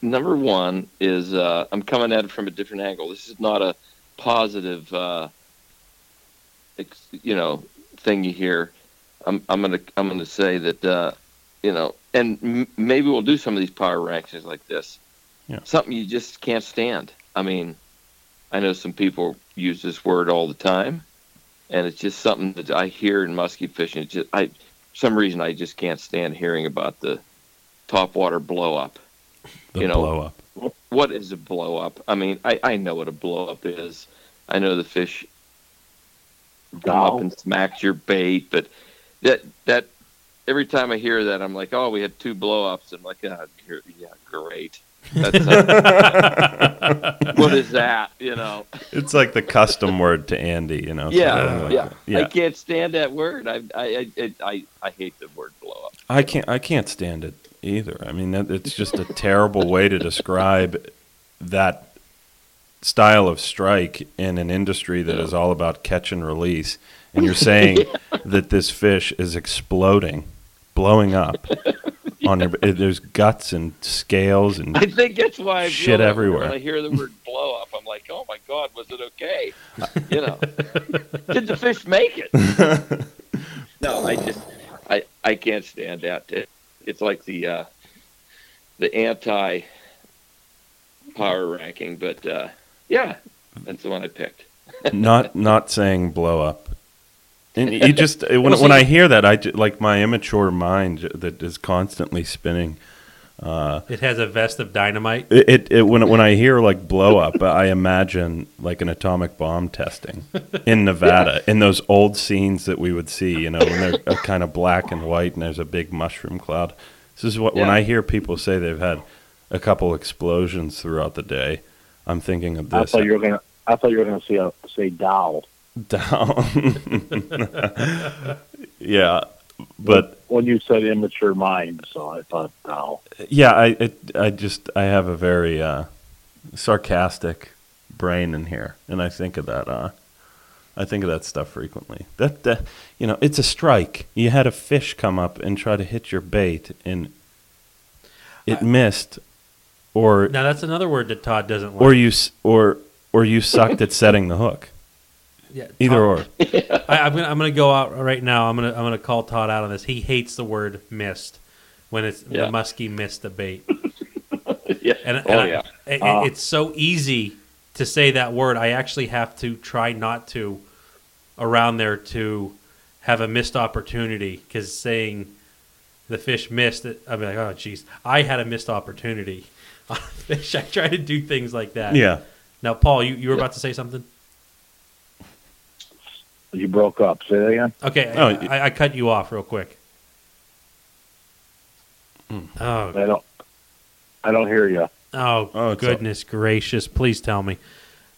Speaker 5: Number one is uh, I'm coming at it from a different angle. This is not a positive, uh, ex- you know, thing you hear. I'm I'm gonna I'm gonna say that uh, you know, and m- maybe we'll do some of these power rankings like this.
Speaker 2: Yeah.
Speaker 5: Something you just can't stand. I mean, I know some people use this word all the time, and it's just something that I hear in muskie fishing. It's just I, for some reason, I just can't stand hearing about the topwater blow up
Speaker 2: The
Speaker 5: You know,
Speaker 2: blow up.
Speaker 5: what is a blow up? I mean, I, I know what a blow up is. I know the fish come up and smacks your bait, but that that every time I hear that, I'm like, oh, we had two blowups. I'm like, oh, yeah, great. That's, uh, what is that? You know?
Speaker 2: It's like the custom word to Andy. You know.
Speaker 5: Yeah,
Speaker 2: something like
Speaker 5: yeah.
Speaker 2: yeah.
Speaker 5: I can't stand that word. I I I I, I hate the word blow up.
Speaker 2: I can't. I can't stand it either. I mean, it's just a terrible way to describe that style of strike in an industry that is all about catch and release. And you're saying that this fish is exploding, blowing up on your. There's guts and scales and
Speaker 5: I think that's why I
Speaker 2: Shit everywhere.
Speaker 5: When I hear the word blow up, I'm like, oh my god, was it okay? You know, did the fish make it? no, I just, I, I can't stand that. It, it's like the, uh, the anti power ranking, but uh, yeah, that's the one I picked.
Speaker 2: not not saying blow up. And you just when
Speaker 5: Well,
Speaker 2: when I hear that, I ju- like my immature mind that is constantly spinning.
Speaker 1: it has a vest of dynamite.
Speaker 2: It, it, it when when I hear like blow up, I imagine like an atomic bomb testing in Nevada in those old scenes that we would see, you know, when they're uh, kind of black and white and there's a big mushroom cloud. This is what when I hear people say they've had a couple explosions throughout the day, I'm thinking of
Speaker 4: I
Speaker 2: this.
Speaker 4: thought you were gonna. I thought you were gonna say uh, say Dow.
Speaker 2: Down. yeah, but
Speaker 4: when you said immature mind, so I thought Dow.
Speaker 2: yeah, I it, I just I have a very uh, sarcastic brain in here, and I think of that. Uh, I think of that stuff frequently. That, that you know, it's a strike. You had a fish come up and try to hit your bait, and it missed, or
Speaker 1: Now that's another word that Todd doesn't like.
Speaker 2: or you or or you sucked at setting the hook.
Speaker 1: Yeah,
Speaker 2: Either
Speaker 1: Todd-
Speaker 2: or.
Speaker 1: I, I'm gonna I'm gonna go out right now. I'm gonna I'm gonna call Todd out on this. He hates the word missed when it's
Speaker 5: Yeah.
Speaker 1: the muskie missed the bait.
Speaker 5: yeah.
Speaker 1: And, and
Speaker 5: oh
Speaker 1: I-
Speaker 5: yeah.
Speaker 1: it-
Speaker 4: Ah.
Speaker 1: it's so easy to say that word. I actually have to try not to around there to have a missed opportunity because saying the fish missed it. I'm like, oh jeez, I had a missed opportunity on a fish. I try to do things like that.
Speaker 2: Yeah.
Speaker 1: Now, Paul, you, you were about to say something.
Speaker 4: You broke up. Say that again.
Speaker 1: Okay,
Speaker 2: Oh,
Speaker 1: I, I, I cut you off real quick. Oh,
Speaker 4: I don't. I don't hear you.
Speaker 1: oh,
Speaker 2: Oh, it's
Speaker 1: goodness gracious! Please tell me.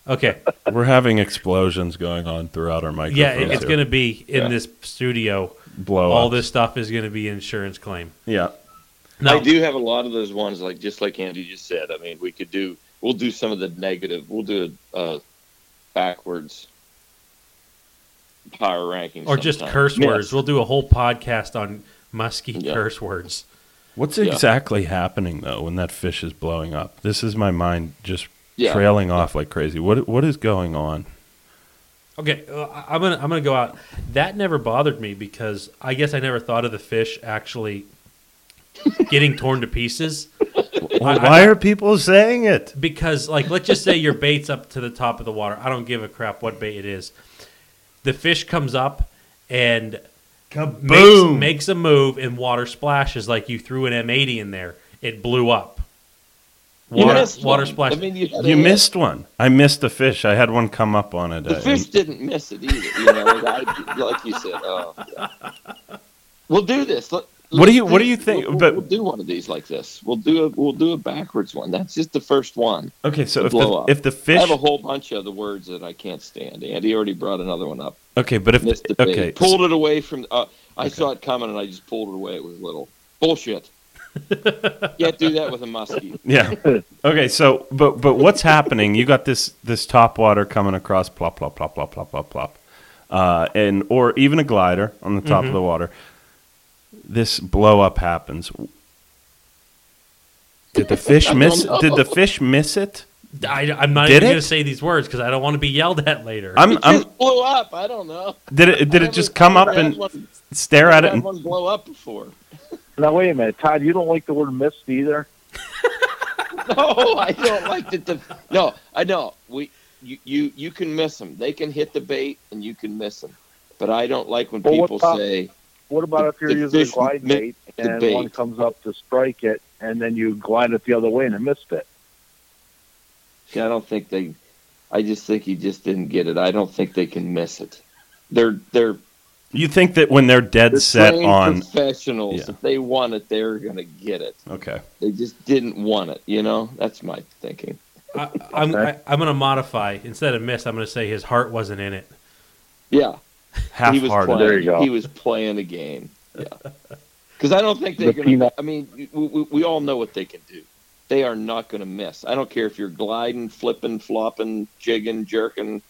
Speaker 1: Okay,
Speaker 2: We're having explosions going on throughout our microphones.
Speaker 1: yeah, it's
Speaker 2: here.
Speaker 1: going to be in
Speaker 5: Yeah.
Speaker 1: this studio.
Speaker 2: blow
Speaker 1: All this stuff is going to be insurance claim.
Speaker 2: Yeah.
Speaker 1: No,
Speaker 5: I do have a lot of those ones, like just like Andy just said. I mean, we could do. We'll do some of the negative. We'll do a uh, backwards power ranking,
Speaker 1: or just
Speaker 5: sometime.
Speaker 1: curse
Speaker 5: Yes.
Speaker 1: words. We'll do a whole podcast on musky
Speaker 5: Yeah.
Speaker 1: curse words.
Speaker 2: What's
Speaker 5: Yeah.
Speaker 2: exactly happening though when that fish is blowing up? This is my mind just
Speaker 5: Yeah.
Speaker 2: trailing off like crazy. What what is going on?
Speaker 1: Okay, uh, I- I'm gonna I'm gonna go out. That never bothered me because I guess I never thought of the fish actually getting torn to pieces.
Speaker 2: Why, why are people saying it?
Speaker 1: because like let's just say your bait's up to the top of the water i don't give a crap what bait it is the fish comes up and makes, makes a move and water splashes like you threw an m80 in there it blew up
Speaker 5: You
Speaker 1: Water,
Speaker 5: missed
Speaker 1: water
Speaker 5: one.
Speaker 1: splash.
Speaker 5: I mean, you, had a
Speaker 2: You
Speaker 5: hit.
Speaker 2: missed one. I missed a fish. I had one come up on it.
Speaker 5: The
Speaker 2: uh,
Speaker 5: fish didn't miss it either. You know, like, I, like you said. Oh, yeah. We'll do this. Let,
Speaker 2: What do you- what do you think-
Speaker 5: We'll, we'll-
Speaker 2: but-
Speaker 5: we'll do one of these like this. We'll do a we'll do a backwards one. That's just the first one.
Speaker 2: Okay, so if
Speaker 5: blow
Speaker 2: the,
Speaker 5: up.
Speaker 2: if the fish, I
Speaker 5: have a whole bunch of the words that I can't stand. Andy already brought another one up.
Speaker 2: Okay, but if
Speaker 5: Missed the
Speaker 2: the,
Speaker 5: bait.
Speaker 2: okay,
Speaker 5: pulled it away from. Uh, I
Speaker 2: Okay.
Speaker 5: saw it coming and I just pulled it away. It was a little bullshit. Can't do that with a muskie.
Speaker 2: Yeah. Okay, so but but what's happening? You got this this top water coming across, plop plop plop plop plop plop plop, uh, and or even a glider on the top of the water. This blow up happens. Did the fish miss?
Speaker 5: Oh.
Speaker 2: Did the fish miss it?
Speaker 1: I, am not
Speaker 2: Did
Speaker 1: even going to say these words because I don't want to be yelled at later.
Speaker 2: I'm
Speaker 5: It
Speaker 2: I'm.
Speaker 5: just blew up. I don't know.
Speaker 2: Did it did
Speaker 5: I
Speaker 2: it just come up and
Speaker 5: one-
Speaker 2: stare at it?
Speaker 5: had
Speaker 2: And,
Speaker 5: one blow up before.
Speaker 4: Now wait a minute, Todd. You don't like the word missed either.
Speaker 5: No, I don't like that. The no, I know we you, you you can miss them. They can hit the bait and you can miss them. But I don't like when
Speaker 4: Well,
Speaker 5: people
Speaker 4: about-
Speaker 5: say
Speaker 4: What about if you're
Speaker 5: the
Speaker 4: using a glide
Speaker 5: mi-
Speaker 4: bait and
Speaker 5: bait.
Speaker 4: one comes up to strike it, and then you glide it the other way and it missed it?
Speaker 5: See, I don't think they. I just think he just didn't get it. I don't think they can miss it. They're they're,
Speaker 2: you think that when they're dead
Speaker 5: they're
Speaker 2: set on?
Speaker 5: professionals.
Speaker 2: Yeah.
Speaker 5: If they want it, they're gonna get it.
Speaker 2: Okay.
Speaker 5: They just didn't want it. You know, that's my thinking.
Speaker 1: I, I'm,
Speaker 4: Okay.
Speaker 1: I, I'm going to modify. Instead of miss, I'm going to say his heart wasn't in it.
Speaker 5: Yeah,
Speaker 2: Half
Speaker 5: he was
Speaker 2: hearted.
Speaker 5: playing.
Speaker 4: There you go.
Speaker 5: He was playing a game. Yeah, because I don't think they're
Speaker 4: The
Speaker 5: gonna. I mean, we, we, we all know what they can do. They are not gonna miss. I don't care if you're gliding, flipping, flopping, jigging, jerking.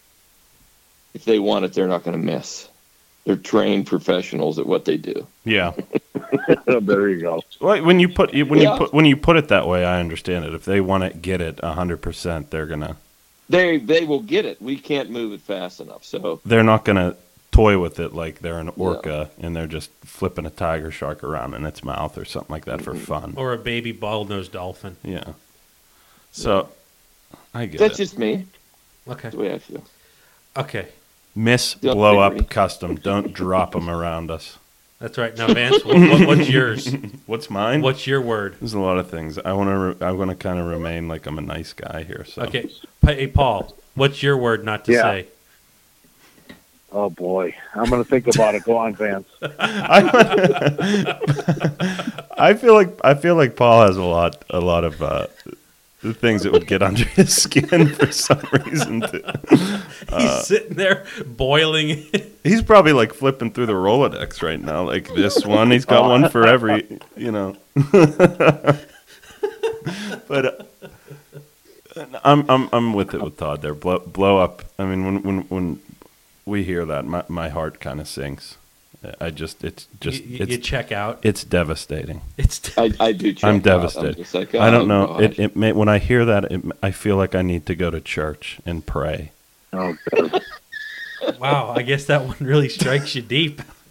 Speaker 5: If they want it, they're not gonna miss. They're trained professionals at what they do.
Speaker 2: Yeah.
Speaker 4: there you go.
Speaker 2: Well, when you put when
Speaker 5: Yeah.
Speaker 2: you put when you put it that way, I understand it. If they want to get it hundred percent, they're gonna
Speaker 5: They they will get it. We can't move it fast enough. So
Speaker 2: they're not gonna toy with it like they're an orca and they're just flipping a tiger shark around in its mouth or something like that for fun.
Speaker 1: Or a baby bald-nosed dolphin.
Speaker 2: Yeah. So I get
Speaker 5: that's
Speaker 2: it.
Speaker 5: just me.
Speaker 1: Okay.
Speaker 5: That's the way I feel.
Speaker 1: Okay.
Speaker 2: Miss
Speaker 5: Don't
Speaker 2: blow
Speaker 5: worry.
Speaker 2: up custom. Don't drop them around us.
Speaker 1: That's right. Now, Vance, what, what, what's yours?
Speaker 2: What's mine?
Speaker 1: What's your word?
Speaker 2: There's a lot of things. I want to. Re- I want to kind of remain like I'm a nice guy here. So
Speaker 1: Okay. Hey, Paul, what's your word not to
Speaker 4: Yeah.
Speaker 1: say?
Speaker 4: Oh boy, I'm going to think about it. Go on, Vance.
Speaker 2: I feel like I feel like Paul has a lot a lot of uh, things that would get under his skin for some reason. To,
Speaker 1: He's sitting there boiling.
Speaker 2: he's probably like flipping through the Rolodex right now. Like this one, he's got one for every, you know. but uh, I'm I'm I'm with it with Todd there. Blow blow up. I mean, when when when we hear that, my my heart kind of sinks. I just it's just
Speaker 1: you, you,
Speaker 2: it's
Speaker 1: you check out.
Speaker 2: it's devastating.
Speaker 1: It's
Speaker 5: I, I do. Check
Speaker 2: I'm
Speaker 5: out.
Speaker 2: devastated.
Speaker 5: just like, oh
Speaker 2: I don't
Speaker 5: oh,
Speaker 2: know.
Speaker 5: gosh.
Speaker 2: It, it may, when I hear that, it, I feel like I need to go to church and pray.
Speaker 4: Oh, God.
Speaker 1: wow. I guess that one really strikes you deep.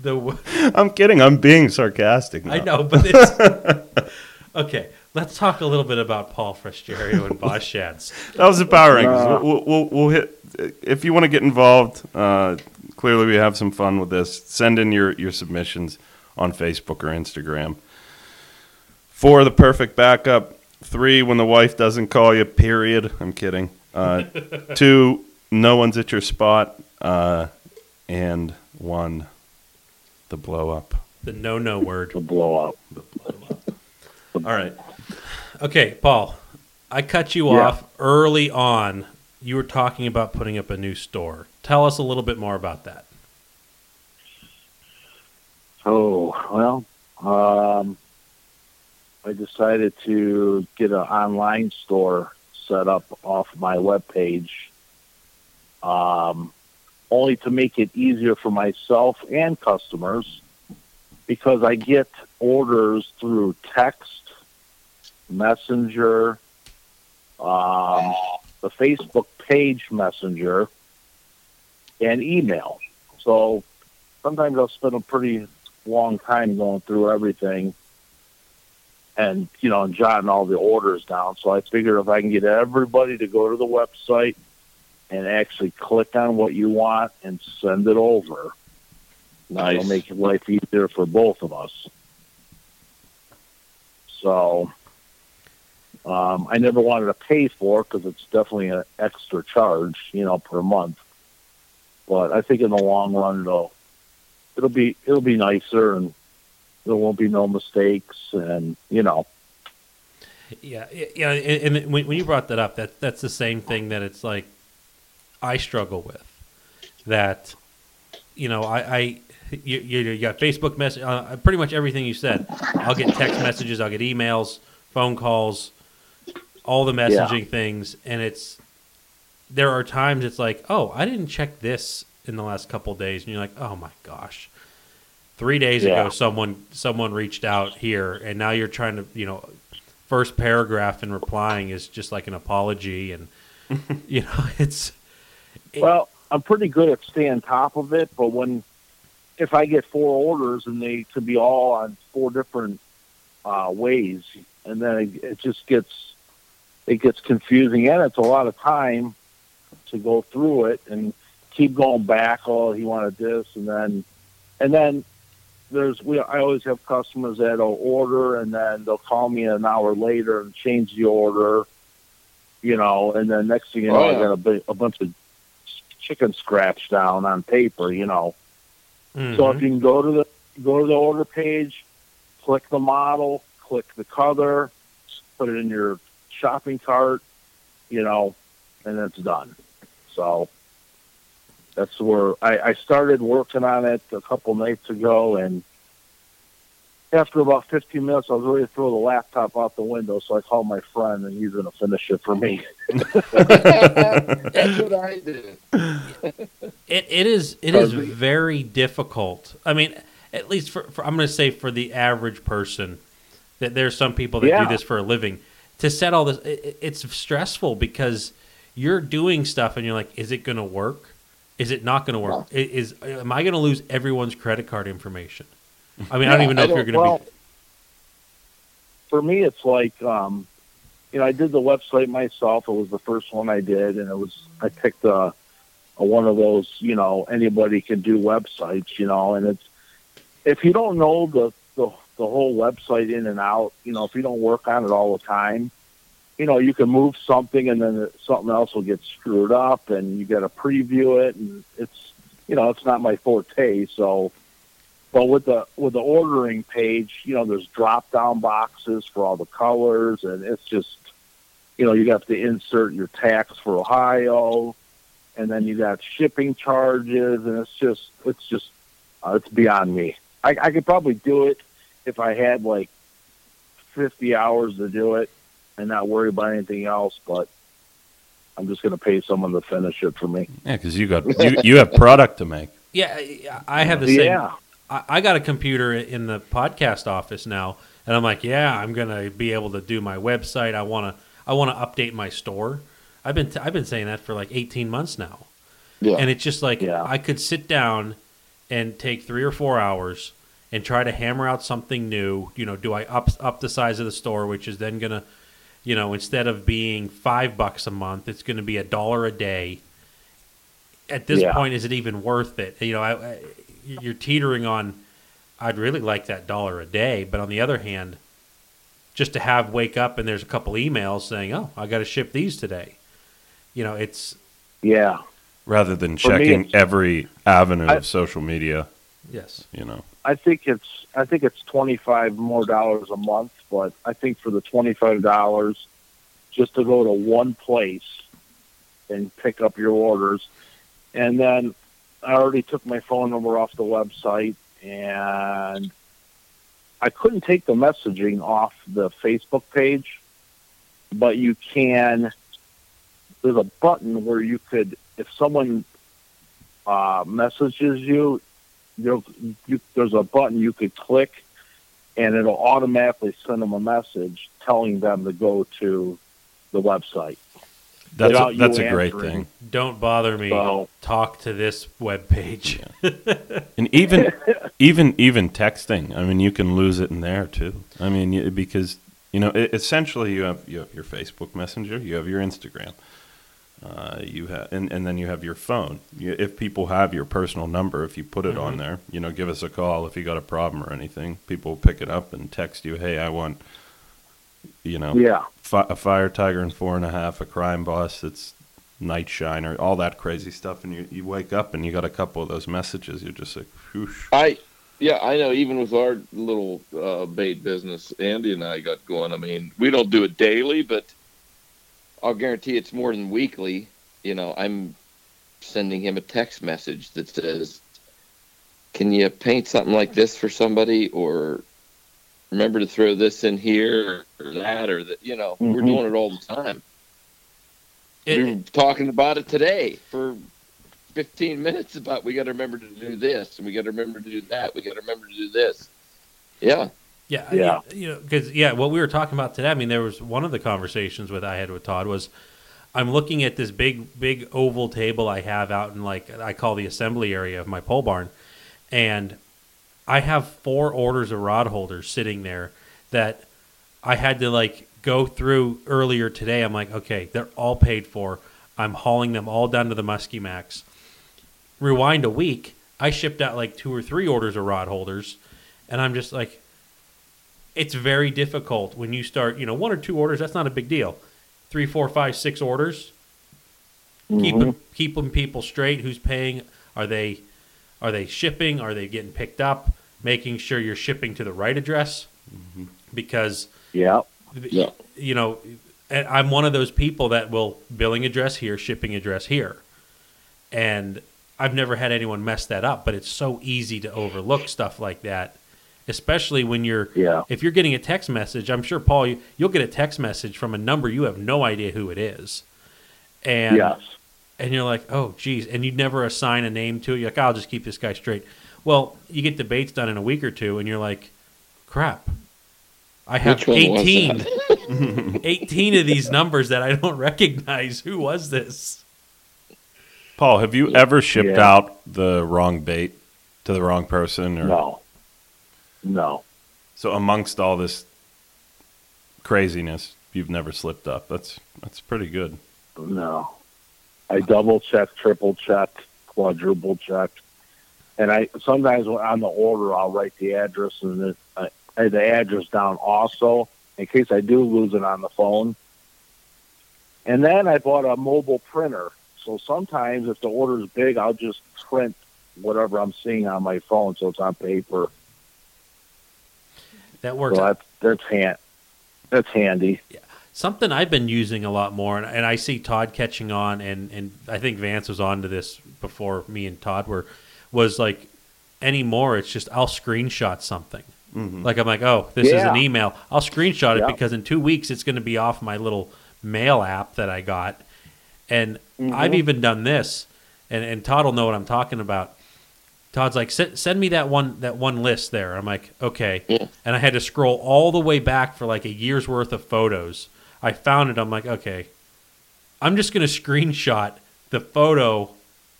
Speaker 1: the w-
Speaker 2: I'm kidding. I'm being sarcastic. Now.
Speaker 1: I know, but it's okay. Let's talk a little bit about Paul Frestiero and Boss Shads.
Speaker 2: That was the power rankings.
Speaker 4: No.
Speaker 2: We'll, we'll, we'll hit. If you want to get involved, uh, clearly we have some fun with this. Send in your, your submissions on Facebook or Instagram. Four, the perfect backup. Three, when the wife doesn't call you. Period. I'm kidding. Uh, two, no one's at your spot. Uh, and one, the blow up.
Speaker 1: The no-no word.
Speaker 4: The blow up.
Speaker 2: All right.
Speaker 1: Okay, Paul. I cut you
Speaker 4: Yeah.
Speaker 1: off early on. You were talking about putting up a new store. Tell us a little bit more about that.
Speaker 4: Oh well, um, I decided to get an online store set up off my webpage, um, only to make it easier for myself and customers because I get orders through text, messenger, um, the Facebook page messenger, and email. So sometimes I'll spend a pretty long time going through everything and you know and jotting all the orders down so i figure if i can get everybody to go to the website and actually click on what you want and send it over
Speaker 5: nice.
Speaker 4: it'll make life easier for both of us so Um, I never wanted to pay for because it's definitely an extra charge, you know, per month. But I think in the long run, it'll it'll be it'll be nicer and there won't be no mistakes and you know
Speaker 1: Yeah, yeah, and, and when, you brought that up, that that's the same thing that it's like I struggle with. That you know, I, I you, you, you got Facebook message, uh, pretty much everything you said. I'll get text messages, I'll get emails, phone calls, all the messaging things, and it's there are times it's like, oh, I didn't check this in the last couple days, and you're like, oh my gosh. Three days
Speaker 4: Yeah.
Speaker 1: ago, someone someone reached out here, and now you're trying to, you know, first paragraph in replying is just like an apology, and you know, it's It-
Speaker 4: well i'm pretty good at staying top of it but when if i get four orders and they could be all on four different uh, ways and then it, it just gets it gets confusing and it's a lot of time to go through it and keep going back oh he wanted this and then and then there's we I always have customers that'll order and then they'll call me an hour later and change the order, you know, and then next thing you know,
Speaker 5: Oh,
Speaker 4: I got a, a bunch of chicken scraps down on paper, you know. So
Speaker 1: Mhm.
Speaker 4: if you can go to the go to the order page, click the model, click the color, put it in your shopping cart, you know, and it's done. So that's where I, I started working on it a couple nights ago, and after about 15 minutes, I was ready to throw the laptop out the window. So I called my friend, and he's going to finish it for me.
Speaker 5: That's what I did.
Speaker 1: It it is it is
Speaker 4: Because-
Speaker 1: very difficult. I mean, at least for, for I'm going to say for the average person, that there's some people that
Speaker 4: Yeah.
Speaker 1: do this for a living. To set all this, it, it- it's stressful because you're doing stuff and you're like, is it going to work? Is it not going to work? I- Is am I going to lose everyone's credit card information? I mean, I don't even know
Speaker 5: I
Speaker 1: if you're going to
Speaker 4: well,
Speaker 1: be.
Speaker 4: for me, it's like, um, you know, I did the website myself. It was the first one I did, and it was I picked a, a one of those, you know, anybody can do websites, you know, and it's if you don't know the the whole website in and out, you know, if you don't work on it all the time, you know, you can move something and then something else will get screwed up, and you got to preview it, and it's you know, it's not my forte, so. But with the with the ordering page, you know, there's drop down boxes for all the colors, and it's just, you know, you have to insert your tax for Ohio, and then you got shipping charges, and it's just, it's just, uh, it's beyond me. I, I could probably do it if I had like 50 hours to do it and not worry about anything else, but I'm just going to pay someone to finish it for me.
Speaker 2: Yeah, because you got you, you have product to make.
Speaker 1: Yeah, I- I have the same.
Speaker 4: Yeah.
Speaker 1: I, I got a computer in the podcast office now, and I'm like, yeah, I'm gonna be able to do my website. I wanna, I wanna update my store. I've been, t- I've been saying that for like 18 months now,
Speaker 5: Yeah.
Speaker 1: and it's just like
Speaker 4: Yeah.
Speaker 1: I could sit down and take three or four hours and try to hammer out something new. You know, do I up up the size of the store, which is then gonna, you know, instead of being five bucks a month, it's gonna be a dollar a day. At this
Speaker 4: Yeah.
Speaker 1: point, is it even worth it? You know, I, I, you're teetering on. I'd really like that dollar a day, but on the other hand, just to have wake up and there's a couple emails saying, "Oh, I got to ship these today." You know, it's
Speaker 4: Yeah.
Speaker 2: rather than
Speaker 4: For
Speaker 2: checking
Speaker 4: it's-
Speaker 2: every avenue
Speaker 4: I-
Speaker 2: of social media.
Speaker 1: yes.
Speaker 2: You know,
Speaker 4: I think it's I think it's twenty five more dollars a month, but I think for the twenty five dollars, just to go to one place and pick up your orders, and then I already took my phone number off the website, and I couldn't take the messaging off the Facebook page, but you can. There's a button where you could, if someone uh, messages you, you'll, you, there's a button you could click, and it'll automatically send them a message telling them to go to the website.
Speaker 2: that's a, that's a great thing.
Speaker 1: Don't bother me.
Speaker 4: So-
Speaker 1: Talk to this web page.
Speaker 2: And even even even texting. I mean, you can lose it in there too. I mean, because you know, essentially, you have you have your Facebook Messenger, you have your Instagram, uh, you have, and, and then you have your phone. You, if people have your personal number, if you put it on there, you know, give us a call if you got a problem or anything. People will pick it up and text you, "Hey, I want." you know,
Speaker 4: Yeah.
Speaker 2: fi- a fire tiger and four and a half, a crime boss that's night shiner, all that crazy stuff, and you, you wake up and you got a couple of those messages. You're just like, whoosh.
Speaker 5: I yeah, I know. Even with our little uh, bait business, Andy and I got going. I mean, we don't do it daily, but I'll guarantee it's more than weekly. You know, I'm sending him a text message that says, "Can you paint something like this for somebody?" or "Remember to throw this in here or that or that." You know, we're
Speaker 4: Mhm.
Speaker 5: doing it all the time.
Speaker 1: It-
Speaker 5: We're talking about it today for 15 minutes about we got to remember to do this and we got to remember to do that. We got to remember to do this. Yeah.
Speaker 1: Yeah,
Speaker 4: Yeah.
Speaker 1: You, you know, because yeah, what we were talking about today. I mean, there was one of the conversations with I had with Todd was, I'm looking at this big, big oval table I have out in like I call the assembly area of my pole barn, and I have four orders of rod holders sitting there that I had to like go through earlier today. I'm like, okay, they're all paid for. I'm hauling them all down to the Muskie Max. Rewind a week, I shipped out like two or three orders of rod holders, and I'm just like, it's very difficult when you start, you know, one or two orders, that's not a big deal. Three, four, five, six orders, keep
Speaker 4: Mhm.
Speaker 1: them, keep them people straight. Who's paying? Are they, are they shipping? Are they getting picked up? Making sure you're shipping to the right address, because
Speaker 4: Yeah.
Speaker 5: Yeah.
Speaker 1: you know, I'm one of those people that will billing address here, shipping address here, and I've never had anyone mess that up. But it's so easy to overlook stuff like that, especially when you're
Speaker 4: Yeah.
Speaker 1: if you're getting a text message. I'm sure Paul, you, you'll get a text message from a number you have no idea who it is, and
Speaker 4: yes.
Speaker 1: and you're like, oh, geez, and you'd never assign a name to it. You're like, I'll just keep this guy straight. Well, you get debates done in a week or two, and you're like, crap, I have
Speaker 5: Which
Speaker 1: 18, 18 of these numbers that I don't recognize. Who was this?
Speaker 2: Paul, have you ever shipped
Speaker 4: Yeah.
Speaker 2: out the wrong bait to the wrong person? Or
Speaker 4: No. No.
Speaker 2: so amongst all this craziness, you've never slipped up. That's that's pretty good.
Speaker 4: No. I double checked, triple checked, quadruple checked. And I sometimes on the order I'll write the address and the, uh, the address down also in case I do lose it on the phone. And then I bought a mobile printer. So sometimes if the order is big, I'll just print whatever I'm seeing on my phone so it's on paper.
Speaker 1: That works.
Speaker 4: So that's that's hand that's handy.
Speaker 1: Something I've been using a lot more, and, and I see Todd catching on, and, and I think Vance was on to this before me and Todd were, was like anymore. It's just I'll screenshot something.
Speaker 2: Mhm.
Speaker 1: Like I'm like, oh, this is an email. I'll screenshot it
Speaker 4: Yeah.
Speaker 1: because in two weeks it's going to be off my little mail app that I got, and
Speaker 4: Mhm.
Speaker 1: I've even done this, and and Todd will know what I'm talking about. Todd's like, send, send me that one that one list there. I'm like, okay,
Speaker 5: Yeah.
Speaker 1: and I had to scroll all the way back for like a year's worth of photos. I found it. I'm like, okay, I'm just going to screenshot the photo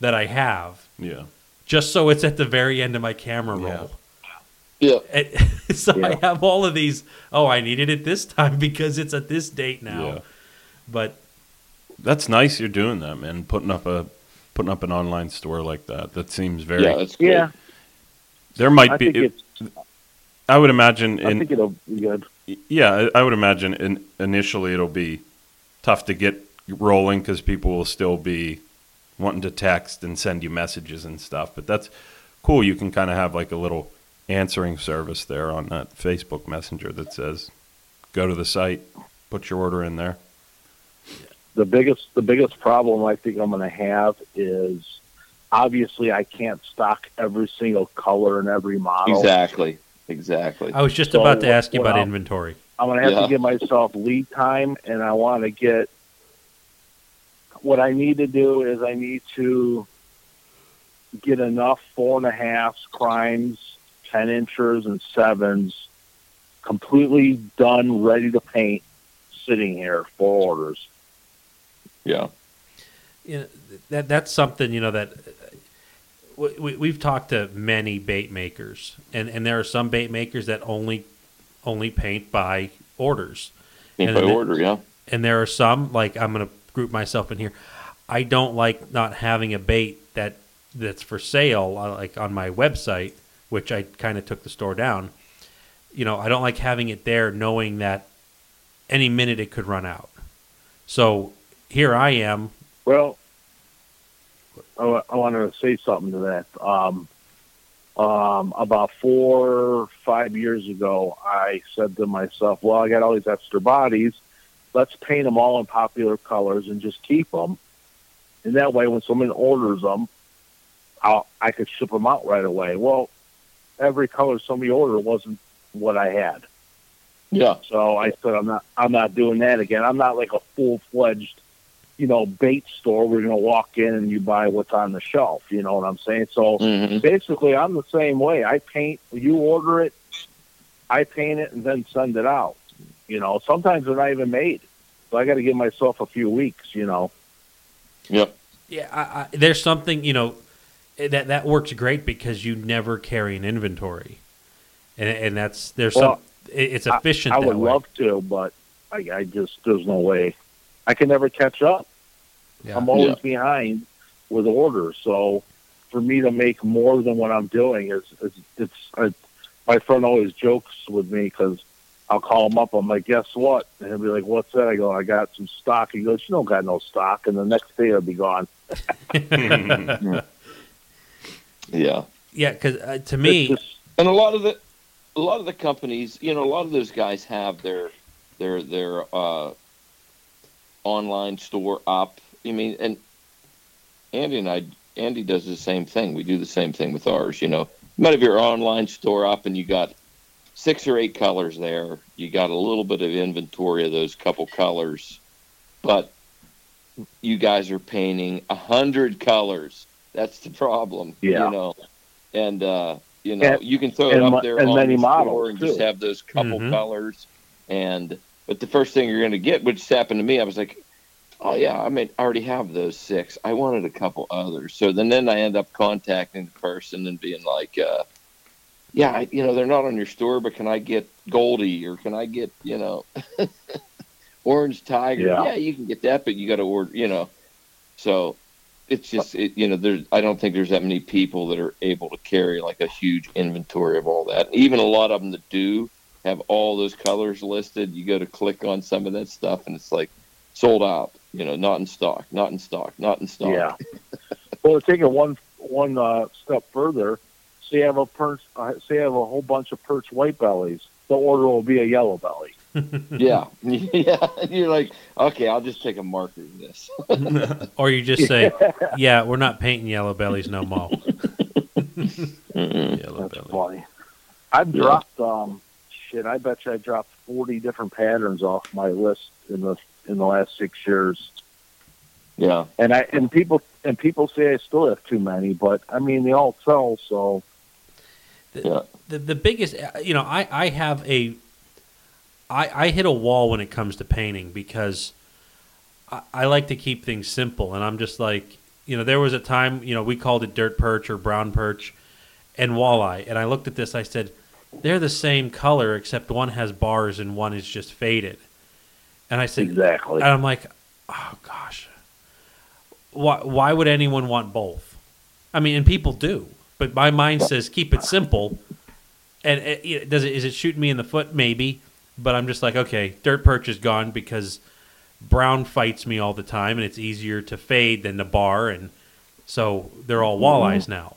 Speaker 1: that I have
Speaker 2: Yeah.
Speaker 1: just so it's at the very end of my camera roll.
Speaker 5: Yeah.
Speaker 1: And so I have all of these. Oh, I needed it this time because it's at this date now.
Speaker 2: Yeah.
Speaker 1: But
Speaker 2: That's nice you're doing that, man. Putting up a putting up an online store like that. That seems very
Speaker 5: Yeah, that's great.
Speaker 4: Yeah,
Speaker 2: there might
Speaker 4: I
Speaker 2: be it- I would imagine
Speaker 4: I
Speaker 2: in
Speaker 4: think it'll be good.
Speaker 2: Yeah, I I would imagine in, initially it'll be tough to get rolling because people will still be wanting to text and send you messages and stuff. But that's cool. You can kind of have like a little answering service there on that Facebook Messenger that says, "Go to the site, put your order in there."
Speaker 4: The biggest the biggest problem I think I'm going to have is obviously I can't stock every single color and every model.
Speaker 5: Exactly. Exactly.
Speaker 1: I was just
Speaker 4: So,
Speaker 1: about to ask you about
Speaker 4: well-
Speaker 1: inventory.
Speaker 4: I'm going to have
Speaker 5: Yeah.
Speaker 4: to give myself lead time, and I want to get. What I need to do is I need to get enough four and a halfs, crimes, ten inchers, and sevens, completely done, ready to paint, sitting here for orders.
Speaker 5: Yeah.
Speaker 1: You know, that that's something you know that we, we, we've talked to many bait makers, and, and there are some bait makers that only only paint by orders.
Speaker 5: Paint
Speaker 1: And
Speaker 5: by order. Yeah.
Speaker 1: and there are some like I'm going to group myself in here. I don't like not having a bait that that's for sale uh, like on my website, which I kind of took the store down. You know, I don't like having it there knowing that any minute it could run out. So here I am.
Speaker 4: Well, I, wa- I wanted to say something to that. Um, um, about four, five years ago, I said to myself, "Well, I got all these extra bodies. Let's paint them all in popular colors and just keep them. And that way, when someone orders them, I'll, I could ship them out right away." Well, every color somebody ordered wasn't what I had.
Speaker 5: Yeah.
Speaker 4: So I said, I'm not, I'm not doing that again. I'm not like a full fledged, you know, bait store where you're going to walk in and you buy what's on the shelf. You know what I'm saying? So
Speaker 5: hmm
Speaker 4: basically, I'm the same way. I paint, you order it, I paint it, and then send it out. You know, sometimes they're not even made. So I got to give myself a few weeks, you know.
Speaker 5: Yep.
Speaker 1: Yeah, I, I, there's something you know that that works great because you never carry an inventory, and and that's there's
Speaker 4: Well,
Speaker 1: some it's efficient.
Speaker 4: I
Speaker 1: that
Speaker 4: would
Speaker 1: way.
Speaker 4: love to, but I, I just, there's no way. I can never catch up.
Speaker 1: Yeah.
Speaker 4: I'm always behind with orders. So for me to make more than what I'm doing is, is it's, I, my friend always jokes with me because I'll call him up. I'm like, guess what? And he'll be like, what's that? I go, I got some stock. He goes, you don't got no stock. And the next day it'll be gone.
Speaker 5: Yeah.
Speaker 1: yeah, because uh, to me,
Speaker 4: just-
Speaker 5: and a lot of the a lot of the companies you know a lot of those guys have their their their uh online store up i mean and andy and i andy does the same thing. We do the same thing with ours you know. You might have your online store up and you got six or eight colors there. You got a little bit of inventory of those couple colors. But you guys are painting a hundred colors. That's the problem
Speaker 4: Yeah.
Speaker 5: you know. And uh you know,
Speaker 4: And-
Speaker 5: you can throw it
Speaker 4: and
Speaker 5: up there
Speaker 4: and
Speaker 5: on
Speaker 4: many
Speaker 5: the store
Speaker 4: models,
Speaker 5: and just have those couple
Speaker 1: Mhm.
Speaker 5: colors. And but the first thing you're going to get, which happened to me, I was like, "Oh yeah, I mean, I already have those six. I wanted a couple others." So then, then I end up contacting the person and being like, uh, "Yeah, I, you know, they're not on your store, but can I get Goldie or can I get you know Orange Tiger?
Speaker 4: Yeah.
Speaker 5: yeah you can get that, but you got to order, you know." So it's just it, you know there's I don't think there's that many people that are able to carry like a huge inventory of all that. Even a lot of them that do have all those colors listed. You go to click on some of that stuff and it's like sold out. You know, not in stock, not in stock, not in stock.
Speaker 4: Yeah. well, to take it one one uh, step further, say you have a perch, uh, say you have a whole bunch of perch white bellies. The order will be a yellow belly.
Speaker 5: yeah, yeah. You're like, okay, I'll just take a marker of this.
Speaker 1: or you just say, "Yeah, we're not painting yellow bellies no more."
Speaker 2: Yellow
Speaker 4: That's
Speaker 2: belly.
Speaker 4: funny. I've
Speaker 5: Yeah.
Speaker 4: dropped um shit. I bet you I dropped forty different patterns off my list in the in the last six years.
Speaker 5: Yeah,
Speaker 4: And I and people and people say I still have too many, but I mean they all sell. So.
Speaker 5: Yeah,
Speaker 1: the the biggest uh, you know I I have a I I hit a wall when it comes to painting because I, I like to keep things simple. And I'm just like you know there was a time you know we called it dirt perch or brown perch and walleye. And I looked at this I said they're the same color except one has bars and one is just faded and I said
Speaker 4: exactly.
Speaker 1: and I'm like, oh gosh, why why would anyone want both? I mean, and people do, but my mind says keep it simple. And it, you know, does it is it shooting me in the foot? Maybe, but I'm just like, okay, dirt perch is gone because brown fights me all the time, and it's easier to fade than the bar, and so they're all mm-hmm. walleyes now.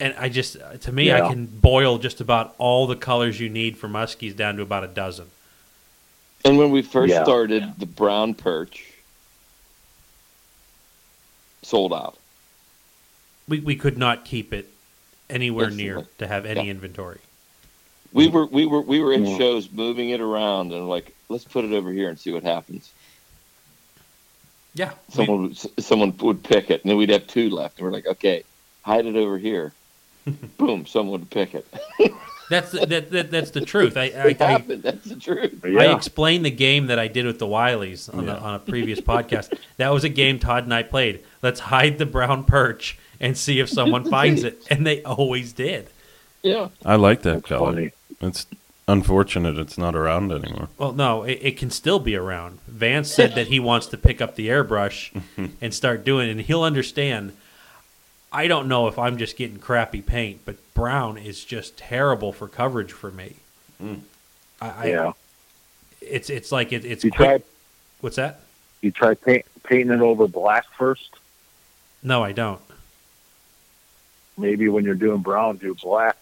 Speaker 1: And I just, to me, I can boil just about all the colors you need for muskies down to about a dozen.
Speaker 5: And when we first
Speaker 4: Yeah.
Speaker 5: started, the brown perch sold out.
Speaker 1: we, we could not keep it anywhere
Speaker 5: That's
Speaker 1: near
Speaker 5: right.
Speaker 1: to have any
Speaker 5: Yeah.
Speaker 1: inventory.
Speaker 5: We were we were we were at
Speaker 4: Yeah.
Speaker 5: shows moving it around and like let's put it over here and see what happens.
Speaker 1: Yeah, we-
Speaker 5: Someone would, someone would pick it and then we'd have two left and we're like okay hide it over here. Boom, someone would pick it.
Speaker 1: that's the, that, that that's the truth. I I,
Speaker 5: It
Speaker 1: I,
Speaker 5: happened. That's the truth.
Speaker 1: I
Speaker 4: yeah.
Speaker 1: explained the game that I did with the Wileys on, the, on a previous podcast. That was a game Todd and I played. Let's hide the brown perch and see if someone finds it, and they always did.
Speaker 5: Yeah.
Speaker 2: I like that
Speaker 4: That's
Speaker 2: color.
Speaker 4: funny.
Speaker 2: It's unfortunate it's not around anymore.
Speaker 1: Well, no, it, it can still be around. Vance said that he wants to pick up the airbrush and start doing it, and he'll understand. I don't know if I'm just getting crappy paint, but brown is just terrible for coverage for me.
Speaker 2: Mm.
Speaker 1: I, I,
Speaker 4: yeah.
Speaker 1: it's it's like it, it's
Speaker 4: You
Speaker 1: quick.
Speaker 4: try
Speaker 1: What's that?
Speaker 4: you try paint, painting it over black first.
Speaker 1: No, I don't.
Speaker 4: Maybe when you're doing brown, do black,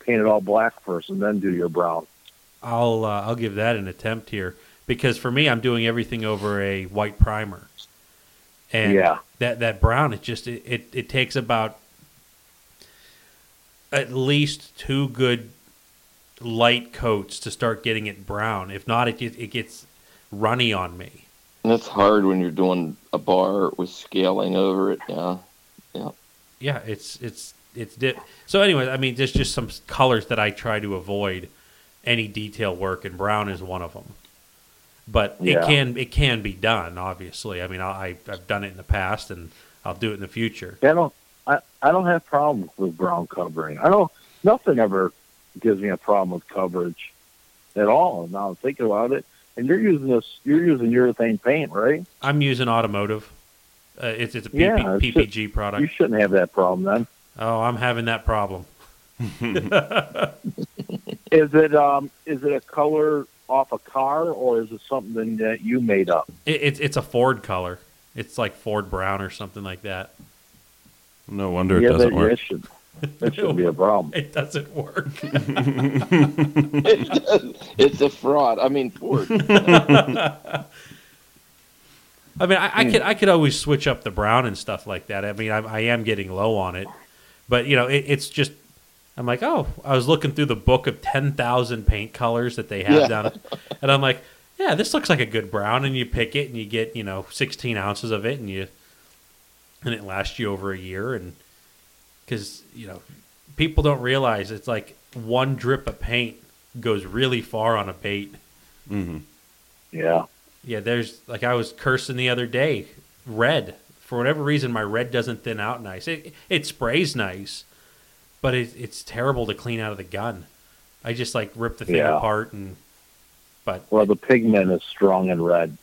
Speaker 4: paint it all black first, and then do your brown.
Speaker 1: I'll uh, I'll give that an attempt here because for me, I'm doing everything over a white primer, and
Speaker 4: Yeah.
Speaker 1: that that brown it just it, it, it takes about at least two good light coats to start getting it brown. If not, it gets, it gets runny on me.
Speaker 5: And that's hard when you're doing a bar with scaling over it. Yeah.
Speaker 1: Yeah, yeah. it's it's it's di- so. Anyway, I mean, there's just some colors that I try to avoid any detail work, and brown is one of them. But it can it can be done. Obviously, I mean, I I've done it in the past, and I'll do it in the future.
Speaker 4: I don't I, I don't have problems with brown covering. I don't nothing ever gives me a problem with coverage at all. Now I'm thinking about it. And you're using this you're using urethane paint, right?
Speaker 1: I'm using automotive. Uh, it's it's a PP,
Speaker 4: Yeah, it's
Speaker 1: PPG
Speaker 4: You
Speaker 1: product.
Speaker 4: You shouldn't have that problem then.
Speaker 1: Oh, I'm having that problem.
Speaker 4: Is it um is it a color off a car or is it something that you made up?
Speaker 1: It, it's it's a Ford color. It's like Ford brown or something like that.
Speaker 2: No wonder it
Speaker 4: yeah,
Speaker 2: doesn't work.
Speaker 4: It should, that shouldn't be a problem.
Speaker 1: It doesn't work.
Speaker 5: it's a fraud. I mean, Ford.
Speaker 1: I mean, I,
Speaker 4: Hmm.
Speaker 1: I could I could always switch up the brown and stuff like that. I mean, I, I am getting low on it, but you know, it, it's just I'm like, oh, I was looking through the book of ten thousand paint colors that they have
Speaker 5: Yeah.
Speaker 1: down, and I'm like, yeah, this looks like a good brown, and you pick it and you get you know 16 ounces of it, and you and it lasts you over a year, and because you know people don't realize it's like one drip of paint goes really far on a bait.
Speaker 2: hmm
Speaker 4: Yeah.
Speaker 1: Yeah, there's like I was cursing the other day. Red for whatever reason, my red doesn't thin out nice. It it sprays nice, but it, it's terrible to clean out of the gun. I just like rip the thing
Speaker 4: Yeah.
Speaker 1: apart and. But
Speaker 4: Well the pigment is strong and red.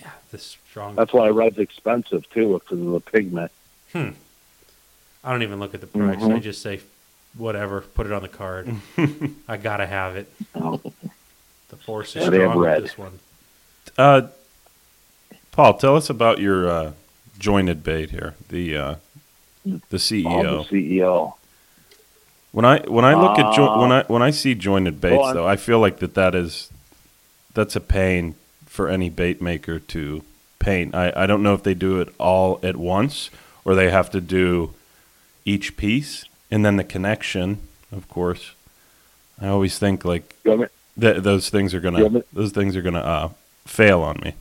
Speaker 1: yeah, this strong.
Speaker 4: That's why red's expensive too, because of the pigment. Hmm.
Speaker 1: I don't even look at the price.
Speaker 4: Mhm.
Speaker 1: I just say, whatever, put it on the card. I gotta have it.
Speaker 4: Oh.
Speaker 1: The force is
Speaker 4: Yeah, they have
Speaker 1: strong with
Speaker 4: red.
Speaker 1: this one.
Speaker 2: Uh, Paul, tell us about your uh, jointed bait here. The uh, the
Speaker 4: Oh,
Speaker 2: CEO.
Speaker 4: the CEO.
Speaker 2: When I when I look at jo-
Speaker 4: Uh,
Speaker 2: when I when I see jointed baits
Speaker 4: well,
Speaker 2: though, I feel like that that is that's a pain for any bait maker to paint. I, I don't know if they do it all at once or they have to do each piece and then the connection, of course. I always think like
Speaker 4: You
Speaker 2: th- those things are gonna those things are gonna uh, fail on me.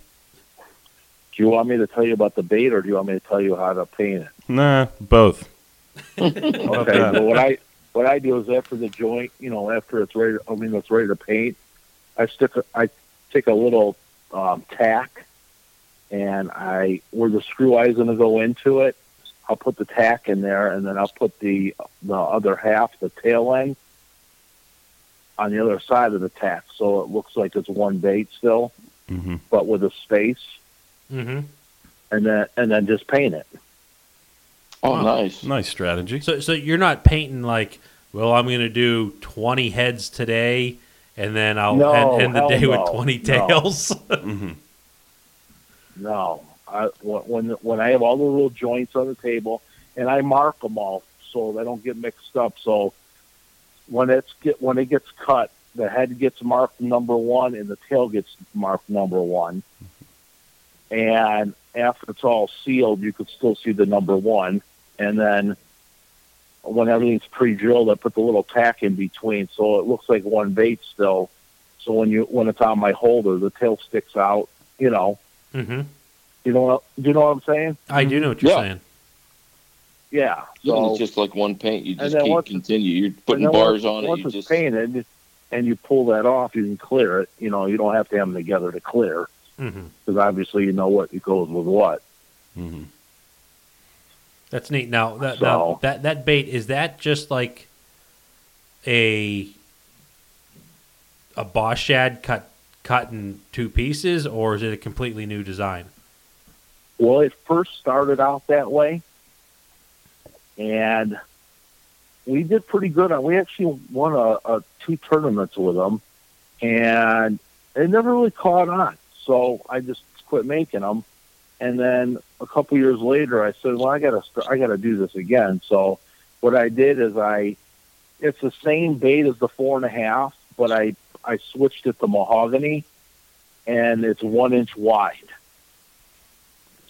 Speaker 4: Do you want me to tell you about the bait, or do you want me to tell you how to paint it?
Speaker 2: Nah, both.
Speaker 4: Okay.
Speaker 2: that?
Speaker 4: so what I what I do is after the joint, you know, after it's ready, I mean, it's ready to paint. I stick, a, I take a little um, tack, and I where the screw eye is going to go into it. I'll put the tack in there, and then I'll put the the other half, the tail end, on the other side of the tack, so it looks like it's one bait still,
Speaker 2: hmm
Speaker 4: but with a space,
Speaker 1: Mm-hmm.
Speaker 4: and then and then just paint it.
Speaker 5: Oh,
Speaker 1: Wow.
Speaker 5: nice.
Speaker 2: Nice strategy.
Speaker 1: So, so you're not painting like, well, I'm going to do 20 heads today, and then I'll
Speaker 4: No,
Speaker 1: end, end the day
Speaker 4: no,
Speaker 1: with 20
Speaker 4: no.
Speaker 1: tails.
Speaker 2: hmm
Speaker 4: No, I, when when I have all the little joints on the table, and I mark them all so they don't get mixed up. So when it's get when it gets cut, the head gets marked number one, and the tail gets marked number one. And after it's all sealed, you could still see the number one. And then when everything's pre-drilled, I put the little tack in between, so it looks like one bait still. So when you when it's on my holder, the tail sticks out. You know.
Speaker 1: hmm
Speaker 4: You know what? Do you know what I'm saying?
Speaker 1: I do know what you're
Speaker 5: Yeah.
Speaker 1: saying.
Speaker 4: Yeah.
Speaker 5: Yeah,
Speaker 4: So
Speaker 5: it's just like one paint. You just
Speaker 4: then
Speaker 5: keep continue. You're putting bars
Speaker 4: once,
Speaker 5: on it.
Speaker 4: Once
Speaker 5: You
Speaker 4: it's
Speaker 5: just
Speaker 4: painted, and you pull that off, you can clear it. You know, you don't have to have them together to clear
Speaker 1: hmm
Speaker 4: because obviously you know what it goes with what.
Speaker 2: hmm
Speaker 1: That's neat. Now that,
Speaker 4: So-
Speaker 1: now that that bait is that just like a a Boss Shad cut cut in two pieces, or is it a completely new design?
Speaker 4: Well, it first started out that way, and we did pretty good on. We actually won a, a two tournaments with them, and it never really caught on. So I just quit making them. And then a couple years later, I said, "Well, I gotta, start, I gotta do this again." So what I did is I, it's the same bait as the four and a half, but I I switched it to mahogany, and it's one inch wide.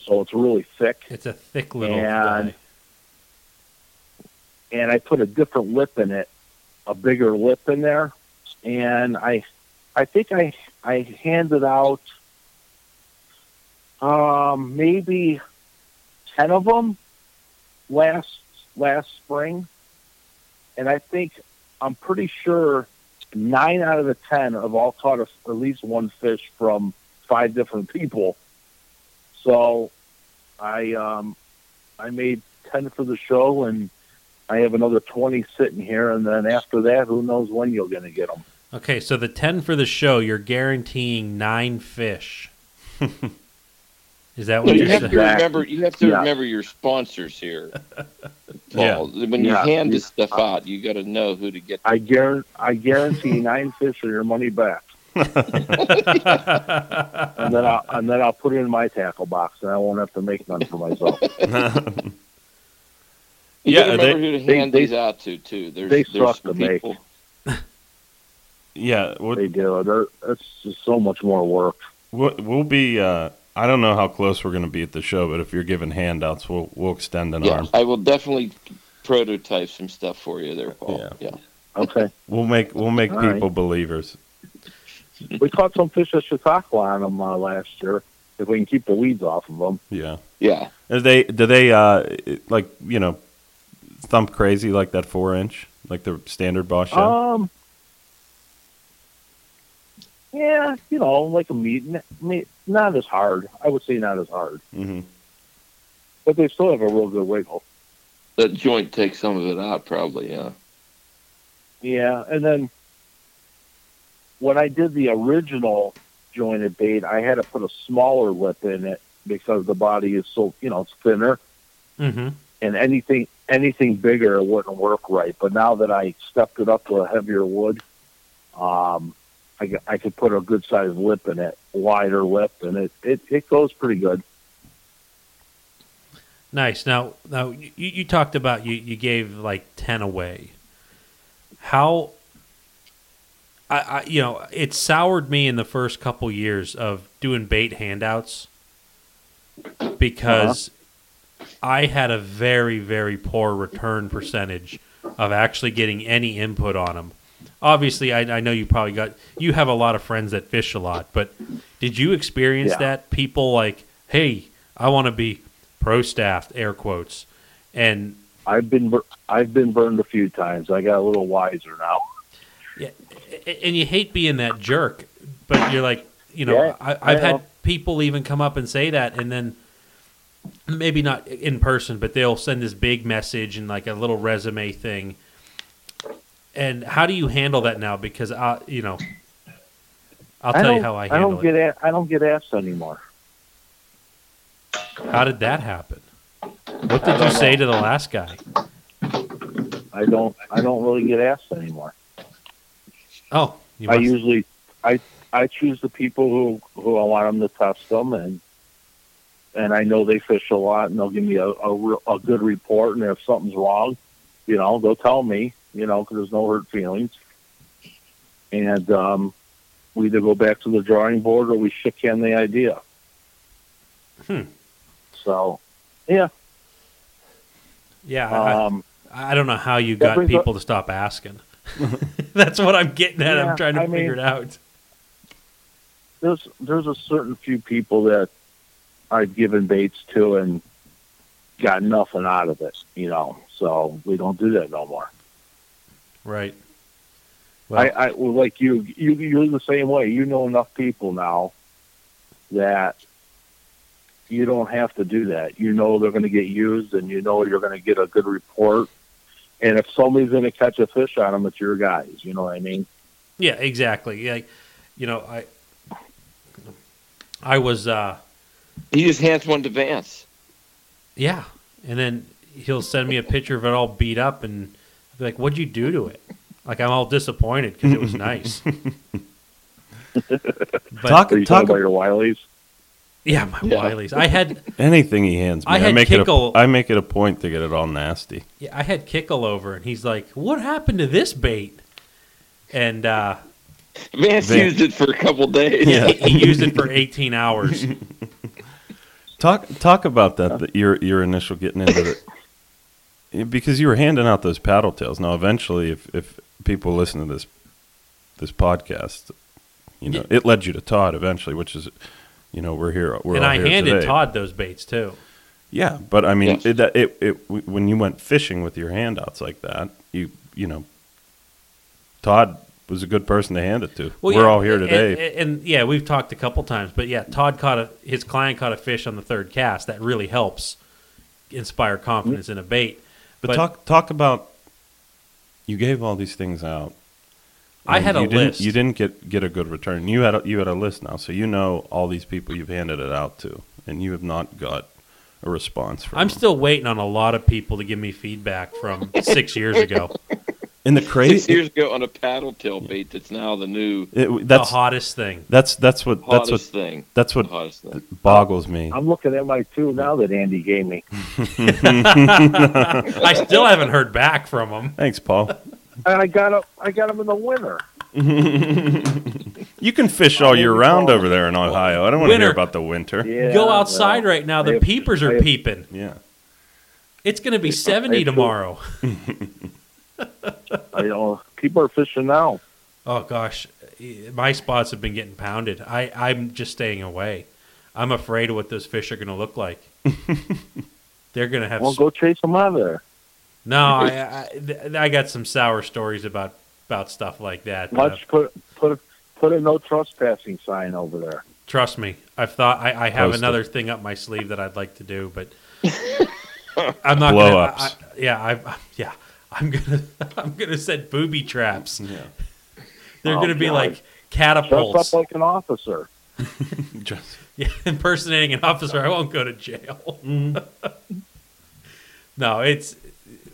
Speaker 4: So it's really thick,
Speaker 1: It's a thick little
Speaker 4: And-
Speaker 1: guy.
Speaker 4: and I put a different lip in it, a bigger lip in there, and I, I think I I handed out, um, maybe ten of them last last spring, and I think I'm pretty sure nine out of the ten have all caught a, at least one fish from five different people. So, I um, I made ten for the show, and I have another twenty sitting here, and then after that, who knows when you're going to get them?
Speaker 1: Okay, so the 10 for the show, you're guaranteeing nine fish. Is that what
Speaker 5: you
Speaker 1: you're
Speaker 5: have
Speaker 1: saying?
Speaker 5: to remember. You have to
Speaker 4: Yeah.
Speaker 5: remember your sponsors here.
Speaker 2: Yeah.
Speaker 5: When you
Speaker 4: Yeah.
Speaker 5: hand this stuff out, you got to know who to get.
Speaker 4: I guarantee I guarantee nine fish or your money back, and then I'll and then I'll put it in my tackle box, and I won't have to make none for myself.
Speaker 5: You
Speaker 2: Yeah,
Speaker 5: gotta
Speaker 2: they-
Speaker 5: remember who to hand
Speaker 4: they-
Speaker 5: these out to too. There's,
Speaker 4: they
Speaker 5: there's
Speaker 4: suck
Speaker 5: some
Speaker 4: to make.
Speaker 5: people.
Speaker 2: yeah, we'll,
Speaker 4: They do. They're, it's just so much more work.
Speaker 2: we'll, we'll be. Uh, I don't know how close we're going to be at the show, but if you're giving handouts, we'll we'll extend an
Speaker 5: Yeah,
Speaker 2: arm.
Speaker 5: I will definitely prototype some stuff for you there, Paul.
Speaker 2: Yeah.
Speaker 5: Yeah.
Speaker 4: Okay,
Speaker 2: We'll make we'll make
Speaker 4: All right.
Speaker 2: people believers.
Speaker 4: we caught some fish at Chautauqua on them uh, last year. If we can keep the weeds off of them.
Speaker 2: Yeah.
Speaker 5: Yeah.
Speaker 2: Do they do they uh like you know thump crazy like that four inch like the standard Boss Shad?
Speaker 4: Um. Yeah, you know, like a meat, meat, not as hard. I would say not as hard,
Speaker 2: hmm
Speaker 4: but they still have a real good wiggle.
Speaker 5: That joint takes some of it out, probably. Yeah.
Speaker 4: Yeah, and then when I did the original jointed bait, I had to put a smaller lip in it because the body is so you know it's thinner,
Speaker 1: hmm
Speaker 4: and anything anything bigger wouldn't work right. But now that I stepped it up to a heavier wood, um, I I could put a good sized lip in it, wider lip, and it it, it goes pretty good.
Speaker 1: Nice. Now, now you, you talked about you, you gave like 10 away. How, I, I, you know, it soured me in the first couple years of doing bait handouts because uh-huh. I had a very, very poor return percentage of actually getting any input on them. Obviously, I, I know you probably got, you have a lot of friends that fish a lot, but did you experience
Speaker 4: Yeah.
Speaker 1: that? People like, hey, I want to be pro staffed, air quotes. And
Speaker 4: I've been I've been burned a few times. I got a little wiser now.
Speaker 1: yeah and you hate being that jerk, but you're like, you know,
Speaker 4: Yeah,
Speaker 1: I, I've had
Speaker 4: know.
Speaker 1: people even come up and say that, and then maybe not in person, but they'll send this big message and like a little resume thing. And how do you handle that now? Because I, you know, I'll tell you how I
Speaker 4: I
Speaker 1: handle
Speaker 4: don't
Speaker 1: it.
Speaker 4: get a- I don't get asked anymore.
Speaker 1: How did that happen? What did you say to the last guy?
Speaker 4: I don't I don't really get asked anymore.
Speaker 1: Oh, you
Speaker 4: I usually I I choose the people who who I want them to test them and and I know they fish a lot and they'll give me a a, real, a good report and if something's wrong, you know they'll tell me you know because there's no hurt feelings and um, we either go back to the drawing board or we shit can the idea.
Speaker 1: Hmm.
Speaker 4: So yeah,
Speaker 1: yeah. I,
Speaker 4: um,
Speaker 1: I don't know how you got
Speaker 4: up-
Speaker 1: people to stop asking. That's what I'm getting at.
Speaker 4: Yeah,
Speaker 1: I'm trying to
Speaker 4: I
Speaker 1: figure
Speaker 4: mean-
Speaker 1: it out.
Speaker 4: there's there's a certain few people that I've given baits to and got nothing out of it, you know. So we don't do that no more.
Speaker 1: Right. Well,
Speaker 4: I, I well, like you, you you're the same way. You know enough people now that you don't have to do that. You know they're going to get used, and you know you're going to get a good report. And if somebody's going to catch a fish on them, it's your guys. You know what I mean?
Speaker 1: yeah, exactly. Like, you know, I, I was, uh,
Speaker 5: He just hands one to Vance.
Speaker 1: yeah, and then he'll send me a picture of it all beat up, and I'll be like, "What'd you do to it?" Like I'm all disappointed because it was nice. But
Speaker 2: Talk-
Speaker 4: Are you
Speaker 2: talk
Speaker 4: talking about your Wileys?
Speaker 1: yeah, my
Speaker 5: Yeah.
Speaker 1: Wileys. I had
Speaker 2: Anything he hands me,
Speaker 1: I
Speaker 2: I, make
Speaker 1: Kickle-
Speaker 2: it. A, I make it a point to get it all nasty.
Speaker 1: yeah, I had Kickle over, and he's like, "What happened to this bait?" And uh,
Speaker 5: Vance
Speaker 2: Van-
Speaker 5: used it for a couple days.
Speaker 2: Yeah.
Speaker 1: he, he used it for 18 hours.
Speaker 2: Talk talk about that. that your your initial getting into it because you were handing out those paddle tails. Now, eventually, if if people listen to this this podcast, you know it led you to Todd eventually, which is you know we're here. We're
Speaker 1: and
Speaker 2: all
Speaker 1: I
Speaker 2: here
Speaker 1: handed
Speaker 2: today.
Speaker 1: Todd those baits too.
Speaker 2: Yeah, but I mean,
Speaker 5: Yes.
Speaker 2: it, that- it, it, when you went fishing with your handouts like that, you you know, Todd was a good person to hand it to.
Speaker 1: Well,
Speaker 2: We're
Speaker 1: yeah,
Speaker 2: all here today.
Speaker 1: and, and, yeah, we've talked a couple times, but yeah, Todd caught a his client caught a fish on the third cast. That really helps inspire confidence in a bait.
Speaker 2: But,
Speaker 1: but-
Speaker 2: talk talk about you gave all these things out.
Speaker 1: I had a
Speaker 2: you didn't,
Speaker 1: list.
Speaker 2: You didn't get get a good return. You had a, you had a list now, so you know all these people you've handed it out to, and you have not got a response from.
Speaker 1: I'm
Speaker 2: them.
Speaker 1: still waiting on a lot of people to give me feedback from six years ago.
Speaker 2: In the
Speaker 5: Six years ago on a paddle tail bait that's now the new
Speaker 2: it- that's
Speaker 1: the hottest thing.
Speaker 2: that's that's what that's what
Speaker 5: thing.
Speaker 2: that's
Speaker 5: The
Speaker 2: what
Speaker 5: hottest thing.
Speaker 2: boggles me.
Speaker 4: I'm looking at my two now that Andy gave me.
Speaker 1: I still haven't heard back from them.
Speaker 2: Thanks, Paul.
Speaker 4: And I got 'em- I got them in the winter.
Speaker 2: You can fish all year round over there in Ohio. I don't want to hear about the winter.
Speaker 4: Yeah,
Speaker 1: Go outside
Speaker 4: well,
Speaker 1: right now. The
Speaker 4: have-
Speaker 1: peepers are
Speaker 4: have-
Speaker 1: peeping.
Speaker 2: Yeah.
Speaker 1: It's going to be 70 tomorrow.
Speaker 4: I know people are fishing now.
Speaker 1: Oh gosh, my spots have been getting pounded. I I'm just staying away. I'm afraid of what those fish are going to look like. They're going to have
Speaker 4: Well, go chase them out of there.
Speaker 1: no. I, I I got some sour stories about about stuff like that. uh,
Speaker 4: Let's put put put a no trespassing sign over there.
Speaker 1: trust me, I've thought I, I have
Speaker 2: Post it.
Speaker 1: another thing up my sleeve that I'd like to do, but I'm not
Speaker 2: Blow
Speaker 1: gonna,
Speaker 2: ups.
Speaker 1: I, I- yeah, I, yeah. I'm gonna I'm gonna set booby traps.
Speaker 2: Yeah.
Speaker 1: They're
Speaker 4: Oh,
Speaker 1: gonna be
Speaker 4: God.
Speaker 1: like
Speaker 4: Dress up like an officer.
Speaker 2: Just
Speaker 1: Yeah, impersonating an officer, I won't go to jail. no, it's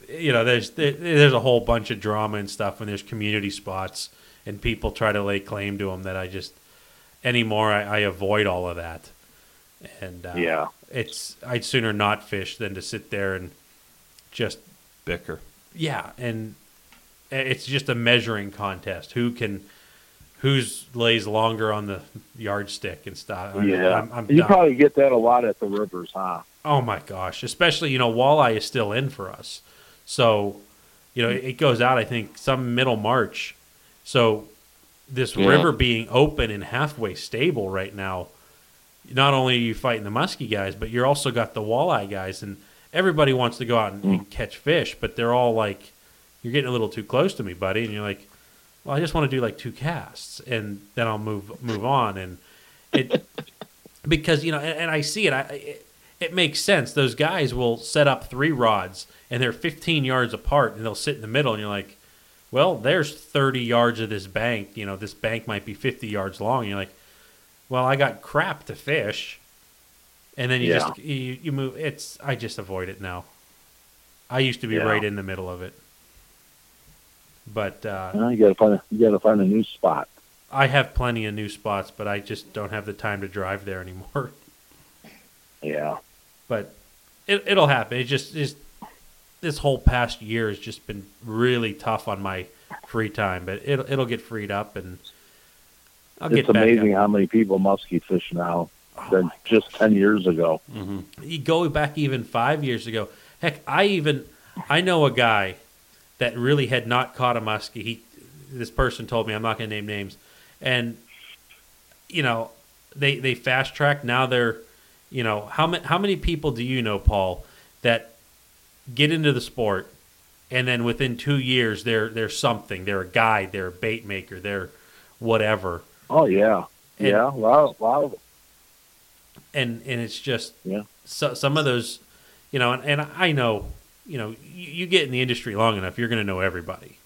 Speaker 1: you know, there's there, there's a whole bunch of drama and stuff when there's community spots and people try to lay claim to them that I just anymore I, I avoid all of that. And uh,
Speaker 4: Yeah.
Speaker 1: it's I'd sooner not fish than to sit there and just
Speaker 2: bicker.
Speaker 1: Yeah, and it's just a measuring contest. Who can, who's lays longer on the yardstick and stuff. I-
Speaker 4: Yeah,
Speaker 1: I'm, I'm
Speaker 4: you
Speaker 1: done.
Speaker 4: probably get that a lot at the rivers, huh?
Speaker 1: Oh my gosh! Especially you know walleye is still in for us, so you know it goes out. I think some middle March. So this
Speaker 5: Yeah.
Speaker 1: river being open and halfway stable right now, not only are you fighting the muskie guys, but you're also got the walleye guys, and everybody wants to go out and,
Speaker 5: Mm.
Speaker 1: and catch fish, but they're all like, "You're getting a little too close to me, buddy," and you're like, "Well, I just want to do like two casts, and then I'll move move on." And it because you know, and, and I see it. I it, it makes sense. Those guys will set up three rods, and they're 15 yards apart, and they'll sit in the middle, and you're like, "Well, there's 30 yards of this bank. You know, this bank might be 50 yards long." And you're like, "Well, I got crap to fish," and then you
Speaker 4: Yeah.
Speaker 1: just you, you move. It's I just avoid it now. I used to be
Speaker 4: Yeah.
Speaker 1: right in the middle of it, but uh,
Speaker 4: Well, you gotta find a, you gotta find a new spot.
Speaker 1: I have plenty of new spots, but I just don't have the time to drive there anymore.
Speaker 4: Yeah.
Speaker 1: but it, it'll happen. It just just this whole past year has just been really tough on my free time, but it'll it'll get freed up and I'll
Speaker 4: it's amazing how many people muskie fish now
Speaker 1: Oh
Speaker 4: than just ten years ago. Mm-hmm.
Speaker 1: you go back even five years ago. Heck, I even I know a guy that really had not caught a muskie. He this person told me I'm not going to name names, and you know they they fast track now. They're you know how many how many people do you know, Paul, that get into the sport and then within two years they're they're something. They're a guide. They're a bait maker. They're whatever.
Speaker 4: Oh yeah,
Speaker 1: And-
Speaker 4: yeah. Wow, wow.
Speaker 1: And and it's just
Speaker 4: Yeah.
Speaker 1: so, some of those you know and, and i know you know you, you get in the industry long enough you're going to know everybody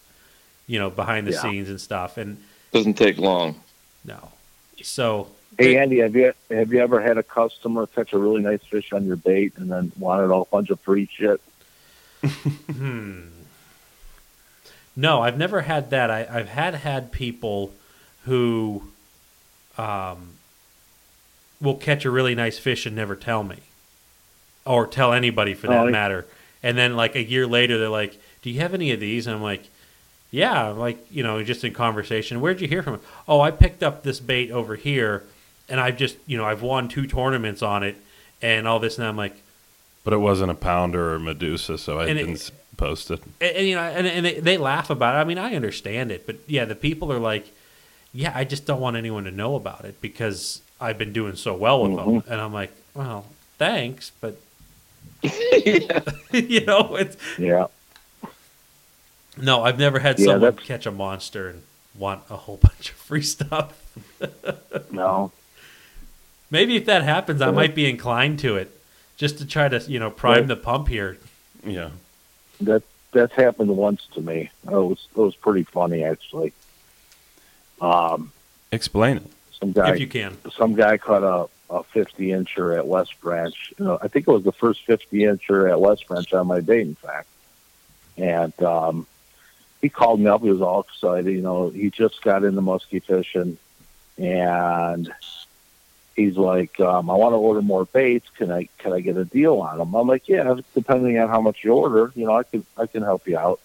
Speaker 1: you know behind the
Speaker 4: Yeah.
Speaker 1: scenes and stuff and
Speaker 5: Doesn't take long.
Speaker 1: no so
Speaker 4: Hey Andy, have you have you ever had a customer catch a really nice fish on your bait and then wanted a bunch of free shit?
Speaker 1: hmm no i've never had that I, i've had had people who um, will catch a really nice fish and never tell me, or tell anybody for that
Speaker 4: Oh,
Speaker 1: matter. And then like a year later, they're like, "Do you have any of these?" And I'm like, "Yeah." Like you know, just in conversation. Where'd you hear from? it? Oh, I picked up this bait over here, and I've just you know I've won two tournaments on it, and all this. And I'm like,
Speaker 2: But it wasn't a pounder or Medusa, so I didn't s post it.
Speaker 1: and, and, you know, and, and they, they laugh about it. I mean, I understand it, but yeah, the people are like, yeah, I just don't want anyone to know about it because I've been doing so well with them, and I'm like, well, thanks, but
Speaker 5: yeah.
Speaker 1: you know, it's
Speaker 4: Yeah.
Speaker 1: no, I've never had
Speaker 4: Yeah,
Speaker 1: someone
Speaker 4: that's-
Speaker 1: catch a monster and want a whole bunch of free stuff.
Speaker 4: No.
Speaker 1: Maybe if that happens, I might be inclined to it, just to try to you know prime
Speaker 4: Right.
Speaker 1: the pump here.
Speaker 2: Yeah.
Speaker 4: That that's happened once to me. It was it was pretty funny actually. Um,
Speaker 2: Explain it.
Speaker 4: Some guy
Speaker 1: if you can.
Speaker 4: some guy caught a, a 50 incher at West Branch. Uh, I think it was the first 50 incher at West Branch on my bait, in fact. And um, he called me up. He was all excited. You know, he just got into muskie fishing, and he's like, um, "I want to order more baits. Can I can I get a deal on them?" I'm like, "Yeah, depending on how much you order, you know, I can I can help you out."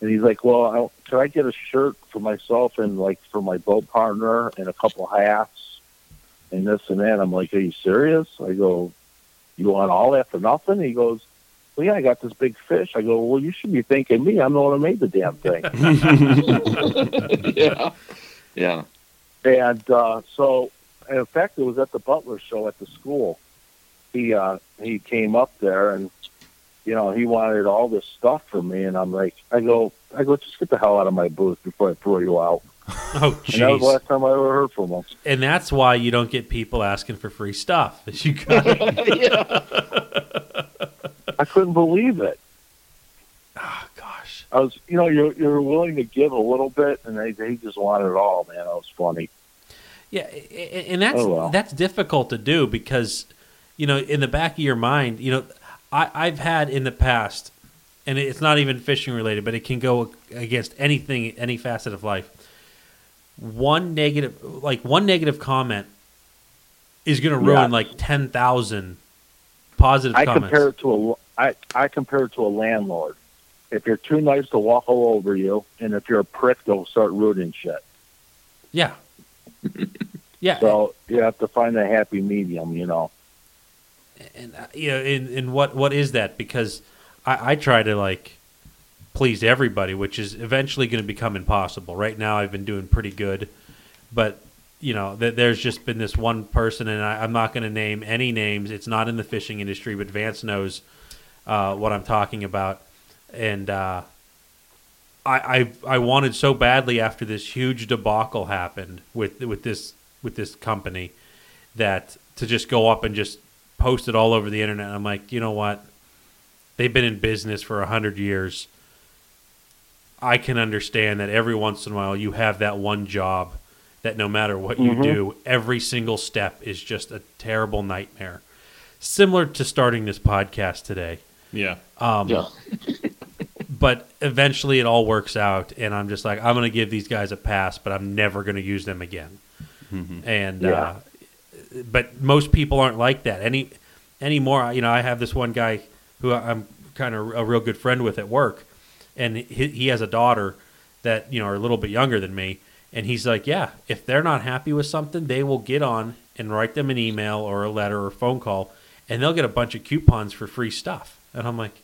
Speaker 4: And he's like, "Well, I, can I get a shirt for myself and like for my boat partner and a couple hats and this and that?" I'm like, "Are you serious?" I go, "You want all that for nothing?" He goes, "Well, yeah, I got this big fish." I go, "Well, you should be thanking me. I'm the one who made the damn thing."
Speaker 5: yeah. Yeah.
Speaker 4: And uh, so, in fact, it was at the Butler show at the school. He uh, he came up there and you know he wanted all this stuff from me, and I'm like, I go, I go, just get the hell out of my booth before I throw you out.
Speaker 1: Oh,
Speaker 4: And that was the last time I ever heard from him.
Speaker 1: And that's why you don't get people asking for free stuff. You got
Speaker 5: yeah.
Speaker 4: I couldn't believe it.
Speaker 1: oh gosh.
Speaker 4: I was, you know, you're you're willing to give a little bit, and they they just wanted it all, man. That was funny.
Speaker 1: Yeah, and that's
Speaker 4: Oh, well.
Speaker 1: that's difficult to do because you know in the back of your mind, you know, I, I've had in the past, and it's not even fishing related, but it can go against anything, any facet of life. One negative, like one negative comment, is going to ruin
Speaker 4: Yeah.
Speaker 1: like ten thousand positive
Speaker 4: I
Speaker 1: comments.
Speaker 4: compare it to a I I compare it to a landlord. If you're too nice, to walk all over you, and if you're a prick, they'll start ruining shit.
Speaker 1: yeah, yeah.
Speaker 4: So you have to find a happy medium, you know.
Speaker 1: And uh, you know, and, and what what is that? Because I, I try to like please everybody, which is eventually going to become impossible. Right now, I've been doing pretty good, but you know, th- there's just been this one person, and I, I'm not going to name any names. It's not in the fishing industry, but Vance knows uh, what I'm talking about, and uh, I, I I wanted so badly after this huge debacle happened with with this with this company that to just go up and just post it all over the internet. I'm like, you know what? They've been in business for a hundred years. I can understand that every once in a while you have that one job that no matter what you
Speaker 4: Mhm.
Speaker 1: do, every single step is just a terrible nightmare. Similar to starting this podcast today.
Speaker 2: Yeah.
Speaker 1: Um,
Speaker 5: Yeah.
Speaker 1: but eventually it all works out, and I'm just like, I'm going to give these guys a pass, but I'm never going to use them again. And
Speaker 4: Yeah.
Speaker 1: uh, but most people aren't like that any anymore. You know, I have this one guy who I'm kind of a real good friend with at work, and he, he has a daughter that you know are a little bit younger than me, and he's like, yeah, if they're not happy with something, they will get on and write them an email or a letter or phone call, and they'll get a bunch of coupons for free stuff. And I'm like,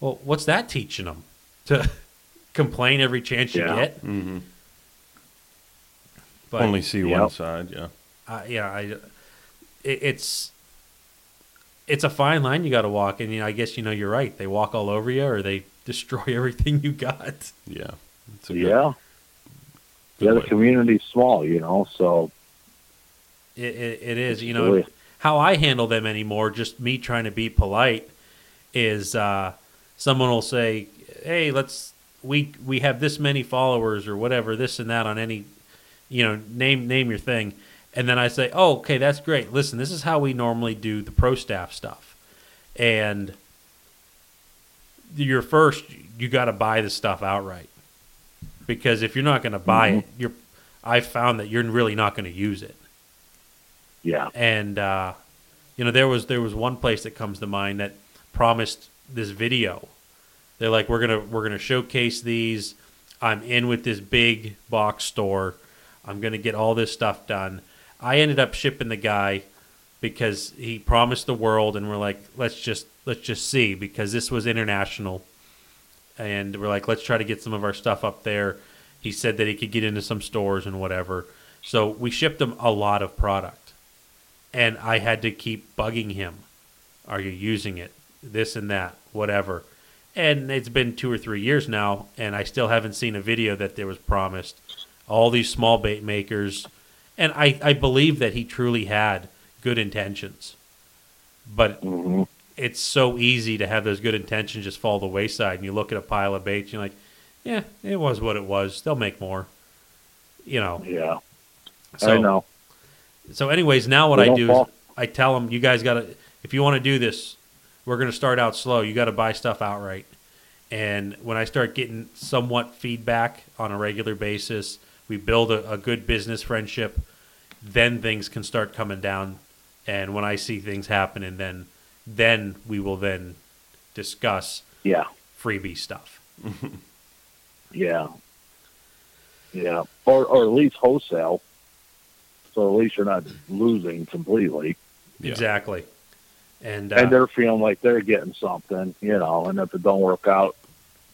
Speaker 1: well, what's that teaching them to complain every chance you
Speaker 4: Yeah.
Speaker 1: get?
Speaker 2: hmm
Speaker 1: But
Speaker 2: Only see
Speaker 4: Yep.
Speaker 2: one side. Yeah.
Speaker 1: Uh, yeah, I, it, it's it's a fine line you got to walk, and you know, I guess you know you're right. They walk all over you, or they destroy everything you got.
Speaker 2: Yeah. It's a good,
Speaker 4: yeah.
Speaker 2: good
Speaker 4: Yeah, the
Speaker 2: way.
Speaker 4: community's small, you know, so
Speaker 1: It, it, it is, you know,
Speaker 4: Really?
Speaker 1: how I handle them anymore. Just me trying to be polite is uh, someone will say, "Hey, let's we we have this many followers or whatever, this and that on any, you know, name name your thing." And then I say, "Oh, okay, that's great. Listen, this is how we normally do the pro staff stuff." And you're first, you got to buy the stuff outright because if you're not going to buy it, you're I've found that you're really not going to use it.
Speaker 4: Yeah.
Speaker 1: And uh, you know, there was there was one place that comes to mind that promised this video. They're like, we're gonna we're gonna showcase these. I'm in with this big box store. I'm gonna get all this stuff done. I ended up shipping the guy because he promised the world, and we're like, let's just let's just see because this was international, and we're like, let's try to get some of our stuff up there. He said that he could get into some stores and whatever. So we shipped him a lot of product, and I had to keep bugging him. Are you using it? This and that, whatever. And it's been two or three years now, and I still haven't seen a video that there was promised. All these small bait makers, and I, I believe that he truly had good intentions. But
Speaker 4: hmm
Speaker 1: it's so easy to have those good intentions just fall to the wayside, and you look at a pile of baits, and you're like, yeah, it was what it was. They'll make more. You know.
Speaker 4: Yeah.
Speaker 1: So,
Speaker 4: I know.
Speaker 1: So, anyways, now what
Speaker 4: They
Speaker 1: I do
Speaker 4: fall-
Speaker 1: is I tell them, you guys got to, if you want to do this, we're going to start out slow. You got to buy stuff outright. And when I start getting somewhat feedback on a regular basis, we build a, a good business friendship, then things can start coming down. And when I see things happening, then then we will then discuss
Speaker 4: Yeah.
Speaker 1: freebie stuff.
Speaker 4: Yeah. Yeah. Or or at least wholesale. So at least you're not losing completely.
Speaker 2: Yeah.
Speaker 1: Exactly. And, uh,
Speaker 4: And they're feeling like they're getting something, you know, and if it don't work out,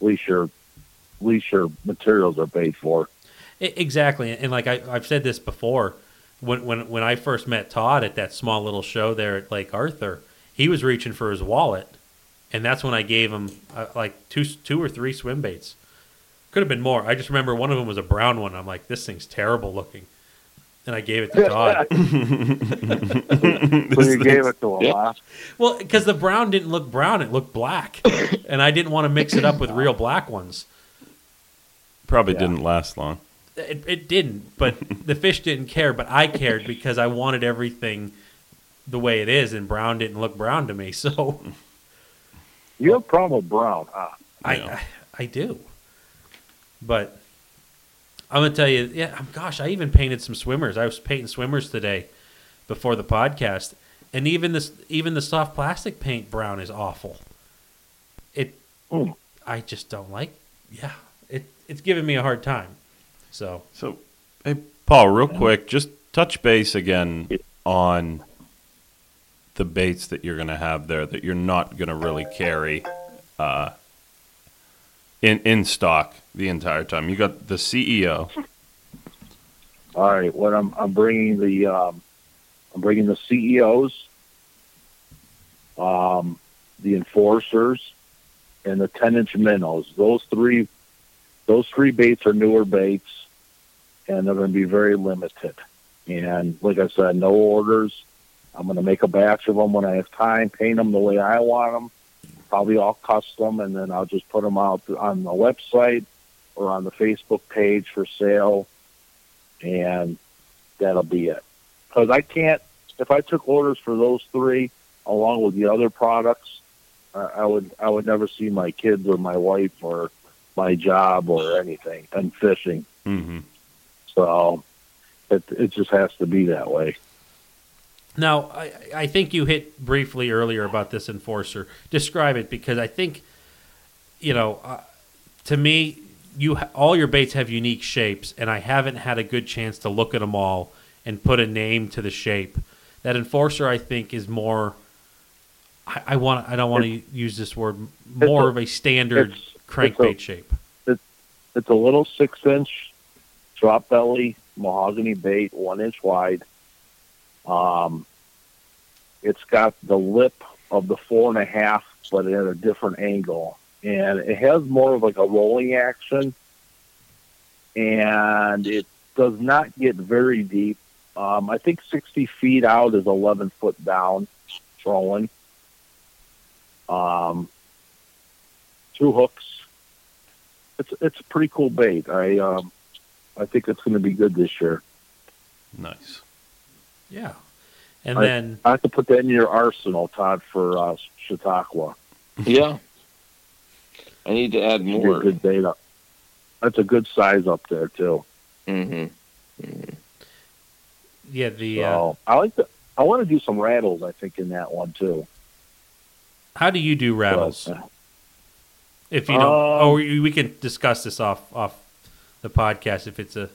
Speaker 4: at least your at least your materials are paid for.
Speaker 1: I- Exactly, and like I, I've said this before, when when when I first met Todd at that small little show there at Lake Arthur, he was reaching for his wallet, and that's when I gave him uh, like two two or three swim baits. Could have been more. I just remember one of them was a brown one. I'm like, this thing's terrible looking, and I gave it to Todd.
Speaker 4: So you gave it to them,
Speaker 5: Yeah.
Speaker 4: huh?
Speaker 1: well, because the brown didn't look brown; it looked black, and I didn't want to mix it up with real black ones.
Speaker 2: Probably
Speaker 4: Yeah.
Speaker 2: didn't last long.
Speaker 1: It, it didn't, but the fish didn't care. But I cared because I wanted everything the way it is, and brown didn't look brown to me. So
Speaker 4: You have a problem with brown, huh?
Speaker 1: I,
Speaker 2: Yeah.
Speaker 1: I, I do. But I'm gonna tell you, yeah, gosh, I even painted some swimmers. I was painting swimmers today before the podcast, and even this, even the soft plastic paint brown is awful. It,
Speaker 4: Mm.
Speaker 1: I just don't like. Yeah, it, it's giving me a hard time. So
Speaker 2: So, hey, Paul, real quick, just touch base again on the baits that you're going to have there that you're not going to really carry uh, in in stock the entire time. You got the CEO.
Speaker 4: All right, what I'm I'm bringing the um, I'm bringing the CEOs, um, the enforcers, and the 10 inch minnows. Those three, those three baits are newer baits, and they're going to be very limited. And like I said, no orders. I'm going to make a batch of them when I have time, paint them the way I want them, probably all custom, and then I'll just put them out on the website or on the Facebook page for sale and that'll be it. Because I can't, if I took orders for those three along with the other products, I would I would never see my kids or my wife or my job or anything and fishing.
Speaker 2: hmm
Speaker 4: So it it just has to be that way.
Speaker 1: Now, I, I think you hit briefly earlier about this enforcer. Describe it because I think, you know, uh, to me, you ha- all your baits have unique shapes, and I haven't had a good chance to look at them all and put a name to the shape. That enforcer, I think, is more. I, I want. I don't want to use this word. More
Speaker 4: a-
Speaker 1: of a standard
Speaker 4: it's-
Speaker 1: crankbait
Speaker 4: it's
Speaker 1: shape.
Speaker 4: It's a little six inch drop belly mahogany bait, one inch wide. Um, it's got the lip of the four and a half, but at a different angle, and it has more of like a rolling action, and it does not get very deep. Um, I think 60 feet out is 11 foot down, trolling. Um, two hooks. It's it's a pretty cool bait. I um, I think it's going to be good this year.
Speaker 2: Nice.
Speaker 1: Yeah, and
Speaker 4: I-
Speaker 1: then
Speaker 4: I have to put that in your arsenal, Todd, for uh, Chautauqua.
Speaker 5: Yeah. I need to add
Speaker 4: Should be a
Speaker 5: more.
Speaker 4: good bait up. That's a good size up there too.
Speaker 5: Mm-hmm.
Speaker 1: Yeah, the uh,
Speaker 4: I like to. I want to do some rattles. I think in that one too.
Speaker 1: how do you do rattles?
Speaker 4: But, uh,
Speaker 1: If you don't,
Speaker 4: Um,
Speaker 1: oh, we we can discuss this off off the podcast if it's a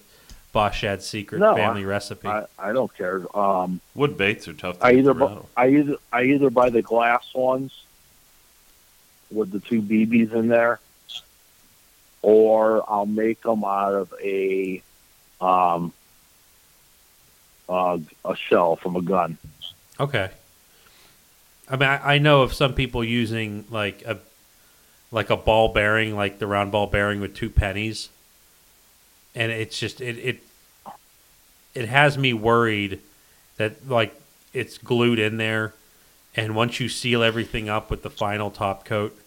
Speaker 1: Boss Shad secret
Speaker 4: No,
Speaker 1: family recipe.
Speaker 4: I, I don't care. Um,
Speaker 2: Wood baits are tough to
Speaker 4: I
Speaker 2: get
Speaker 4: either
Speaker 2: to
Speaker 4: bu- I either I either buy the glass ones with the two BBs in there, or I'll make them out of a um uh, a shell from a gun.
Speaker 1: okay. I mean, I, I know of some people using like a like a ball bearing, like the round ball bearing with two pennies, and it's just it it it has me worried that like it's glued in there, and once you seal everything up with the final top coat,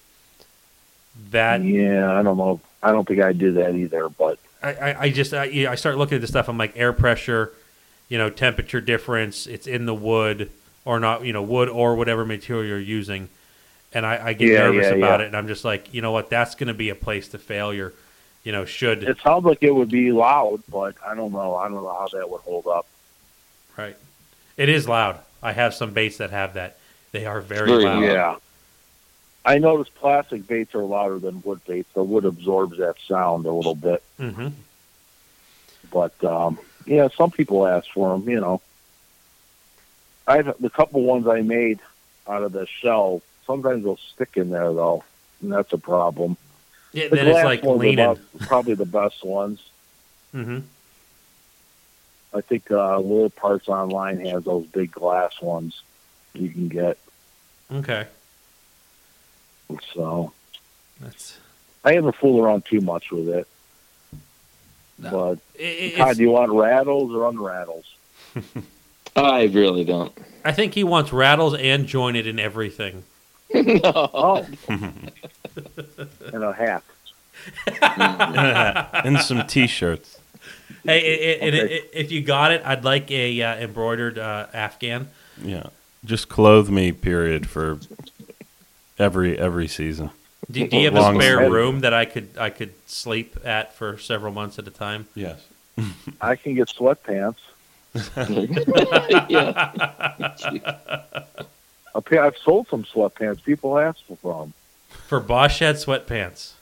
Speaker 1: that
Speaker 4: yeah, I don't know. I don't think I'd do that either. But
Speaker 1: I, I, I just I, I start looking at the stuff. I'm like air pressure, you know, temperature difference. It's in the wood or not, you know, wood or whatever material you're using, and I, I get
Speaker 4: Yeah,
Speaker 1: nervous
Speaker 4: yeah,
Speaker 1: about
Speaker 4: yeah.
Speaker 1: it. And I'm just like, you know what, that's going to be a place to failure. You know, should
Speaker 4: it sounds like it would be loud. But I don't know. I don't know how that would hold up.
Speaker 1: right? It is loud. I have some baits that have that. They are very,
Speaker 5: Very
Speaker 1: loud.
Speaker 5: loud.
Speaker 4: Yeah. I noticed plastic baits are louder than wood baits. The wood absorbs that sound a little bit.
Speaker 1: hmm
Speaker 4: But um, yeah, some people ask for them. You know, I've the couple ones I made out of the shell. Sometimes they'll stick in there though, and that's a problem.
Speaker 1: Yeah,
Speaker 4: The
Speaker 1: then it's
Speaker 4: glass
Speaker 1: like
Speaker 4: ones are
Speaker 1: leaning.
Speaker 4: about- probably the best ones.
Speaker 1: hmm
Speaker 4: I think uh, Lure Parts Online has those big glass ones you can get.
Speaker 1: Okay,
Speaker 4: So
Speaker 1: that's.
Speaker 4: I haven't fooled around too much with it.
Speaker 1: No.
Speaker 4: But
Speaker 1: It, it-
Speaker 4: Todd, do you want rattles or unrattles?
Speaker 5: I really don't.
Speaker 1: I think he wants rattles and jointed in everything.
Speaker 5: no.
Speaker 4: Oh, and a hat.
Speaker 2: and some T-shirts.
Speaker 1: Hey, i- i- i-
Speaker 4: Okay.
Speaker 1: i- if you got it, I'd like a uh, embroidered uh, Afghan.
Speaker 2: Yeah, just clothe me. Period for every every season.
Speaker 1: Do, do you have a spare
Speaker 2: sleeve.
Speaker 1: room that I could I could sleep at for several months at a time?
Speaker 2: Yes.
Speaker 4: I can get sweatpants.
Speaker 5: yeah.
Speaker 4: I've sold some sweatpants. People ask for them.
Speaker 1: For Boss Shad sweatpants.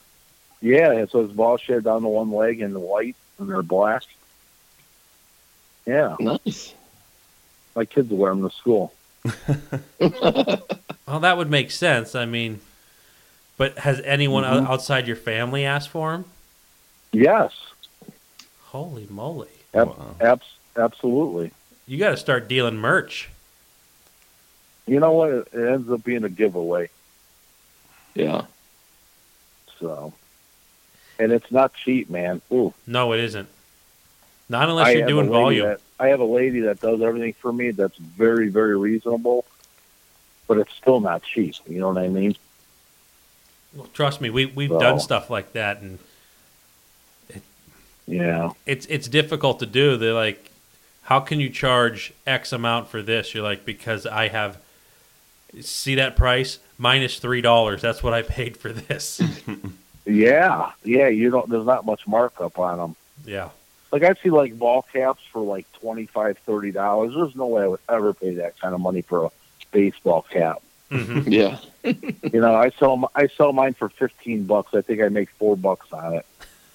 Speaker 4: Yeah, it says Boss Shad down the one leg in the white, and they're black. Yeah,
Speaker 5: Nice.
Speaker 4: my kids wear them to school.
Speaker 1: Well, that would make sense. I mean, but has anyone o-
Speaker 4: Mhm.
Speaker 1: outside your family asked for them?
Speaker 4: Yes,
Speaker 1: Holy moly!
Speaker 4: ab-
Speaker 2: Wow.
Speaker 4: abs- absolutely.
Speaker 1: You got to start dealing merch.
Speaker 4: You know what? It it ends up being a giveaway.
Speaker 5: Yeah.
Speaker 4: So, and it's not cheap, man. Ooh,
Speaker 1: No, it isn't. Not unless
Speaker 4: I
Speaker 1: you're doing volume.
Speaker 4: That, I have a lady that does everything for me. That's very, very reasonable, but it's still not cheap. You know what I mean?
Speaker 1: Well, trust me, we we've
Speaker 4: So-
Speaker 1: done stuff like that, and
Speaker 4: Yeah.
Speaker 1: it's it's difficult to do. They're like, how can you charge X amount for this? You're like, because I have see that price minus three dollars. That's what I paid for this.
Speaker 4: Yeah, yeah. You don't. There's not much markup on them.
Speaker 1: yeah,
Speaker 4: Like I see like ball caps for like twenty five, thirty dollars. There's no way I would ever pay that kind of money for a baseball cap.
Speaker 1: hmm
Speaker 5: Yeah.
Speaker 4: You know, I sell m- I sell mine for fifteen bucks. I think I make four bucks on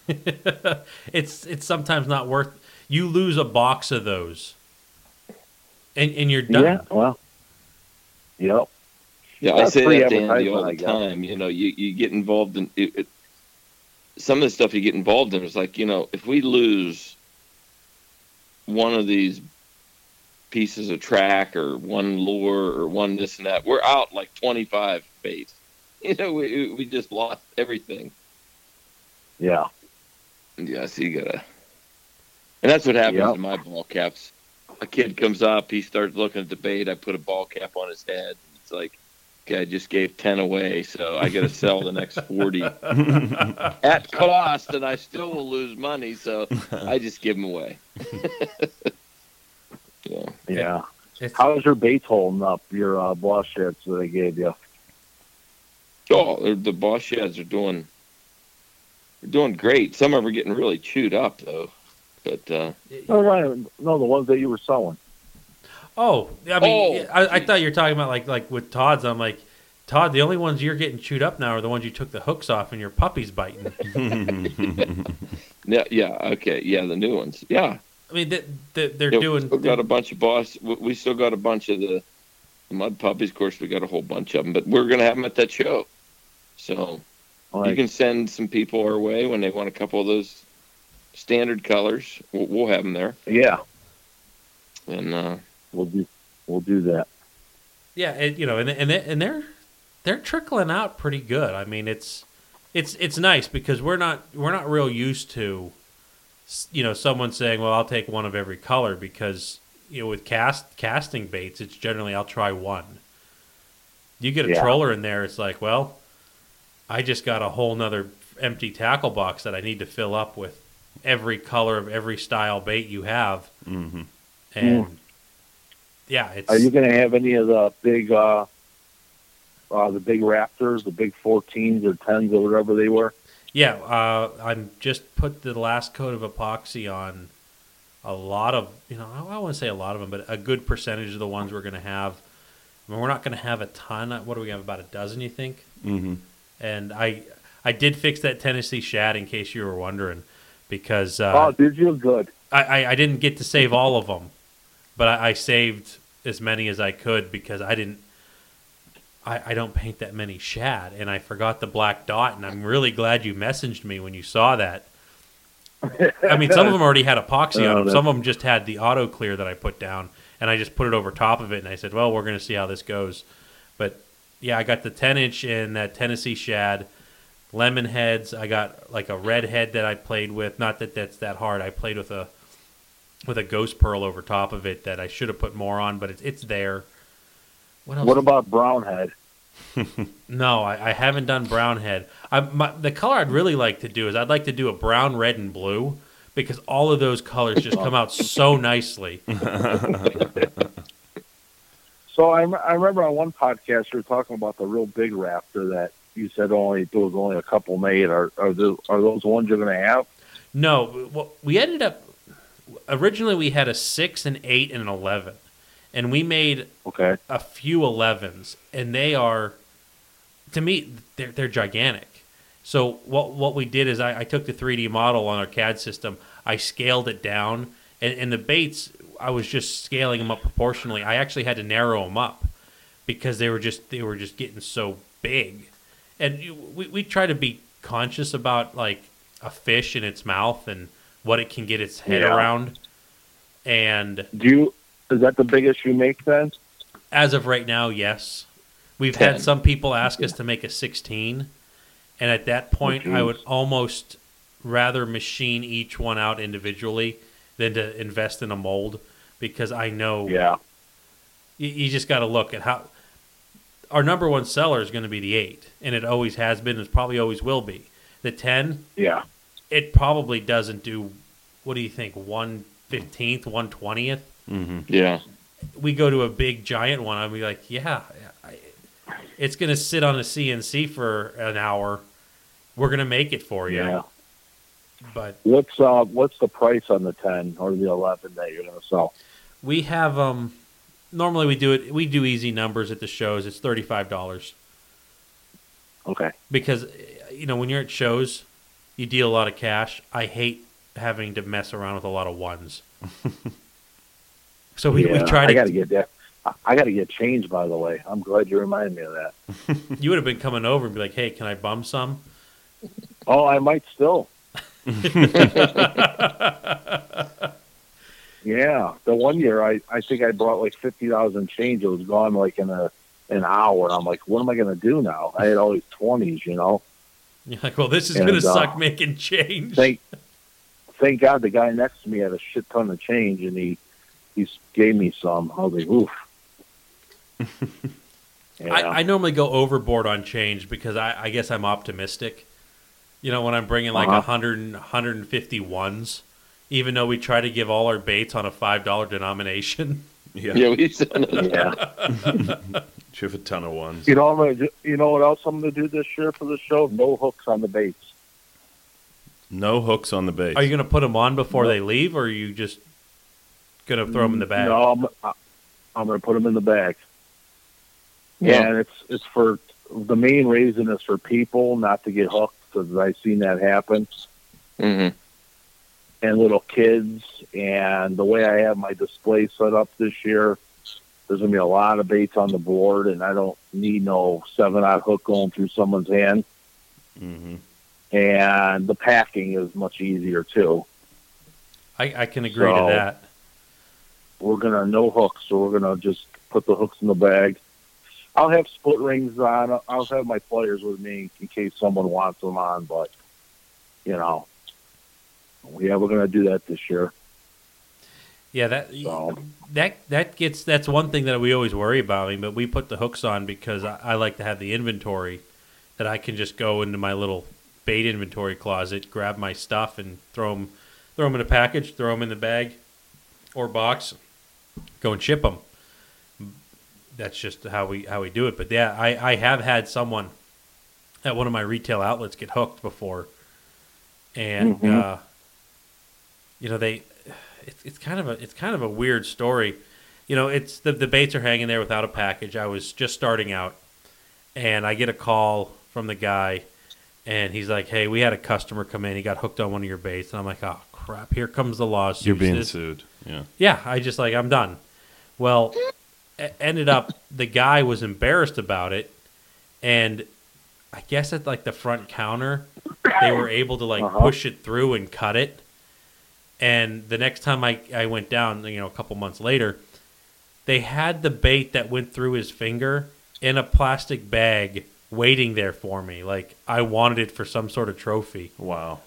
Speaker 4: it.
Speaker 1: it's it's sometimes not worth. You lose a box of those, and and you're done.
Speaker 4: Yeah. Well. Yep.
Speaker 5: Yeah, I say that to Andy all the time. You know, you, you get involved in it, it, some of the stuff you get involved in It's like, you know, if we lose one of these pieces of track or one lure or one this and that, we're out like 25 baits. You know, we, we just lost everything.
Speaker 4: Yeah.
Speaker 5: Yeah, so you gotta. And that's what happens
Speaker 4: Yep.
Speaker 5: in my ball caps. A kid comes up, he starts looking at the bait. I put a ball cap on his head. It's like, I just gave ten away, so I got to sell the next forty at cost, and I still will lose money. So I just give them away. yeah.
Speaker 4: Yeah.
Speaker 1: It's,
Speaker 4: How's your baits holding up? Your uh, Boss Shads that I gave you.
Speaker 5: Oh, the Boss Shads are doing. They're doing great. Some of them are getting really chewed up, though. But uh,
Speaker 4: No, no, no, the ones that you were selling.
Speaker 1: Oh, I mean,
Speaker 5: Oh,
Speaker 1: I, I thought you were talking about like like with Todd's. I'm like, Todd, the only ones you're getting chewed up now are the ones you took the hooks off and your puppy's biting.
Speaker 5: yeah, yeah, okay, yeah, the new ones, yeah.
Speaker 1: I mean, they, they, they're
Speaker 5: Yeah, we
Speaker 1: doing.
Speaker 5: still got a bunch of boss. we- We still got a bunch of the, the mud puppies. Of course, we got a whole bunch of them, but we're gonna have them at that show. So you can send some people our way when they want a couple of those standard colors. We'll, we'll have them there,
Speaker 4: yeah,
Speaker 5: and uh,
Speaker 4: we'll do, we'll do that.
Speaker 1: Yeah, it, you know, and and and they're they're trickling out pretty good. I mean, it's it's it's nice because we're not we're not real used to, you know, someone saying, "Well, I'll take one of every color," because you know, with cast casting baits, it's generally I'll try one. You get a
Speaker 4: Yeah.
Speaker 1: troller in there, it's like, well, I just got a whole nother empty tackle box that I need to fill up with every color of every style bait you have,
Speaker 2: hmm
Speaker 1: and yeah, it's
Speaker 4: Are you going to have any of the big, uh, uh, the big Raptors, the big 14s or 10s or whatever they were?
Speaker 1: Yeah, uh, I'm just put the last coat of epoxy on a lot of, you know, I, I want to say a lot of them, but a good percentage of the ones we're going to have. I mean, we're not going to have a ton. What do we have? About a dozen, you think?
Speaker 2: hmm
Speaker 1: And I, I did fix that Tennessee shad in case you were wondering, because
Speaker 4: oh,
Speaker 1: uh,
Speaker 4: did you? Good.
Speaker 1: I, I, I didn't get to save all of them, but I, I saved as many as I could because I didn't. I, I don't paint that many shad, and I forgot the black dot, and I'm really glad you messaged me when you saw that. I mean, some of them already had epoxy
Speaker 4: Oh,
Speaker 1: on them.
Speaker 4: that-
Speaker 1: Some of them just had the auto clear that I put down, and I just put it over top of it, and I said, "Well, we're going to see how this goes." But yeah, I got the 10 inch and that Tennessee shad, lemon heads. I got like a red head that I played with. Not that that's that hard. I played with a with a ghost pearl over top of it that I should have put more on, but it's it's there. What else?
Speaker 4: What about Brownhead?
Speaker 1: No, I, I haven't done brown head. I, my, the color I'd really like to do is I'd like to do a brown, red, and blue because all of those colors just come out so nicely.
Speaker 4: So I, I remember on one podcast you were talking about the real big Raptor that you said only there was only a couple made. Are are, the, are those ones you're going to have?
Speaker 1: No, well, we ended up originally we had a six, an eight, and an eleven, and we made
Speaker 4: Okay.
Speaker 1: a few 11s and they are to me they're, they're gigantic. So what what we did is I, I took the 3d model on our cad system i scaled it down and, and the baits i was just scaling them up proportionally. I actually had to narrow them up because they were just they were just getting so big. And you, we, we try to be conscious about like a fish in its mouth and what it can get its head
Speaker 4: Yeah.
Speaker 1: around and
Speaker 4: Do you? Is that the biggest you make then?
Speaker 1: as of right now, yes. We've
Speaker 5: Ten.
Speaker 1: had some people ask us to make a 16, and at that point, I would almost rather machine each one out individually than to invest in a mold because I know
Speaker 4: Yeah.
Speaker 1: you, you just got to look at how our number one seller is going to be the 8, and it always has been, and probably always will be. The 10,
Speaker 4: Yeah.
Speaker 1: It probably doesn't do, what do you think, 115th, 120th?
Speaker 2: hmm
Speaker 5: yeah,
Speaker 1: we go to a big giant one, I'd be like, yeah, I, it's going to sit on a CNC for an hour. We're going to make it for you.
Speaker 4: Yeah.
Speaker 1: But
Speaker 4: What's uh what's the price on the ten or the eleven that you're going to sell?
Speaker 1: we have um normally we do it we do easy numbers at the shows. It's $35
Speaker 4: Okay.
Speaker 1: because you know, when you're at shows, you deal a lot of cash. I hate having to mess around with a lot of ones. so we, we
Speaker 4: Yeah,
Speaker 1: try
Speaker 4: I got to get that. I- got to get changed. By the way, I'm glad you reminded me of that.
Speaker 1: you would have been coming over and be like, "Hey, can I bum some?"
Speaker 4: Oh, I might still. yeah, the one year I I think I brought like fifty thousand change. It was gone like in a an hour. I'm like, what am I going to do now? I had all these twenties, you know.
Speaker 1: You're like, "Well, this is going to
Speaker 4: uh,
Speaker 1: suck making change."
Speaker 4: Thank thank God the guy next to me had a shit ton of change, and he he gave me some. I was like, oof. yeah.
Speaker 1: I, I normally go overboard on change because I, I guess I'm optimistic. You know, when I'm bringing like a
Speaker 4: Uh-huh.
Speaker 1: 100, 150 ones, even though we try to give all our baits on a $5 denomination.
Speaker 2: Yeah.
Speaker 5: yeah, we've done
Speaker 4: yeah.
Speaker 2: You have a ton of ones.
Speaker 4: You know, I'm gonna you know what else I'm going to do this year for the show? No hooks on the baits.
Speaker 2: No hooks on the bait.
Speaker 1: Are you going to put them on before they leave, or are you just going to throw them in the bag?
Speaker 4: No, I'm, I'm going to put them in the bag.
Speaker 5: Yeah.
Speaker 4: And it's it's for the main reason is for people not to get hooked because I've seen that happen.
Speaker 5: hmm
Speaker 4: and little kids. And the way I have my display set up this year, there's gonna be a lot of baits on the board, and I don't need no seven aught hook going through someone's hand.
Speaker 2: hmm
Speaker 4: And the packing is much easier too.
Speaker 1: I, I can agree
Speaker 4: So-
Speaker 1: to that.
Speaker 4: We're gonna no hooks, so we're gonna just put the hooks in the bag. I'll have split rings on. I'll have my players with me in case someone wants them on, but you know, yeah, we're gonna do that this year.
Speaker 1: Yeah, that
Speaker 4: So
Speaker 1: that that gets that's one thing that we always worry about. I mean, but we put the hooks on because I, I like to have the inventory that I can just go into my little bait inventory closet, grab my stuff, and throw them throw them in a package, throw them in the bag or box, go and ship them. That's just how we how we do it. But yeah, I, I have had someone at one of my retail outlets get hooked before, and
Speaker 4: Mhm.
Speaker 1: uh, you know they it's, it's kind of a it's kind of a weird story. You know, it's the the baits are hanging there without a package. I was just starting out, and I get a call from the guy, and he's like, "Hey, we had a customer come in. He got hooked on one of your baits." And I'm like, "Oh crap! Here comes the lawsuit."
Speaker 2: You're being
Speaker 1: This-
Speaker 2: sued. Yeah.
Speaker 1: yeah, I just like I'm done. Well, ended up the guy was embarrassed about it, and I guess at like the front counter, they were able to like
Speaker 4: Uh-huh.
Speaker 1: push it through and cut it. And the next time I I went down, you know, a couple months later, they had the bait that went through his finger in a plastic bag waiting there for me. Like I wanted it for some sort of trophy.
Speaker 2: Wow.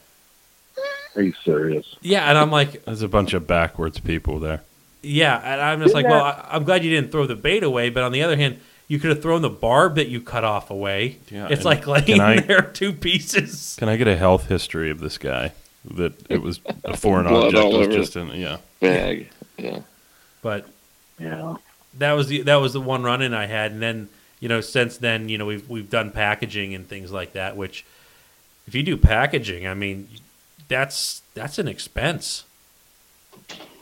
Speaker 4: are you serious?
Speaker 1: Yeah, and I'm like,
Speaker 2: There's a bunch of backwards people there.
Speaker 1: Yeah, and I'm just like,
Speaker 4: Isn't
Speaker 1: well, I, I'm glad you didn't throw the bait away, but on the other hand, you could have thrown the barb that you cut off away.
Speaker 2: Yeah,
Speaker 1: it's like laying
Speaker 2: I-
Speaker 1: there two pieces.
Speaker 2: Can I get a health history of this guy? That it was a foreign
Speaker 5: Blood
Speaker 2: object
Speaker 5: all
Speaker 2: was just in yeah.
Speaker 5: Bag. Yeah.
Speaker 1: But
Speaker 4: Yeah.
Speaker 1: that was the that was the one run in I had, and then you know since then you know we've we've done packaging and things like that. Which, if you do packaging, I mean, that's that's an expense.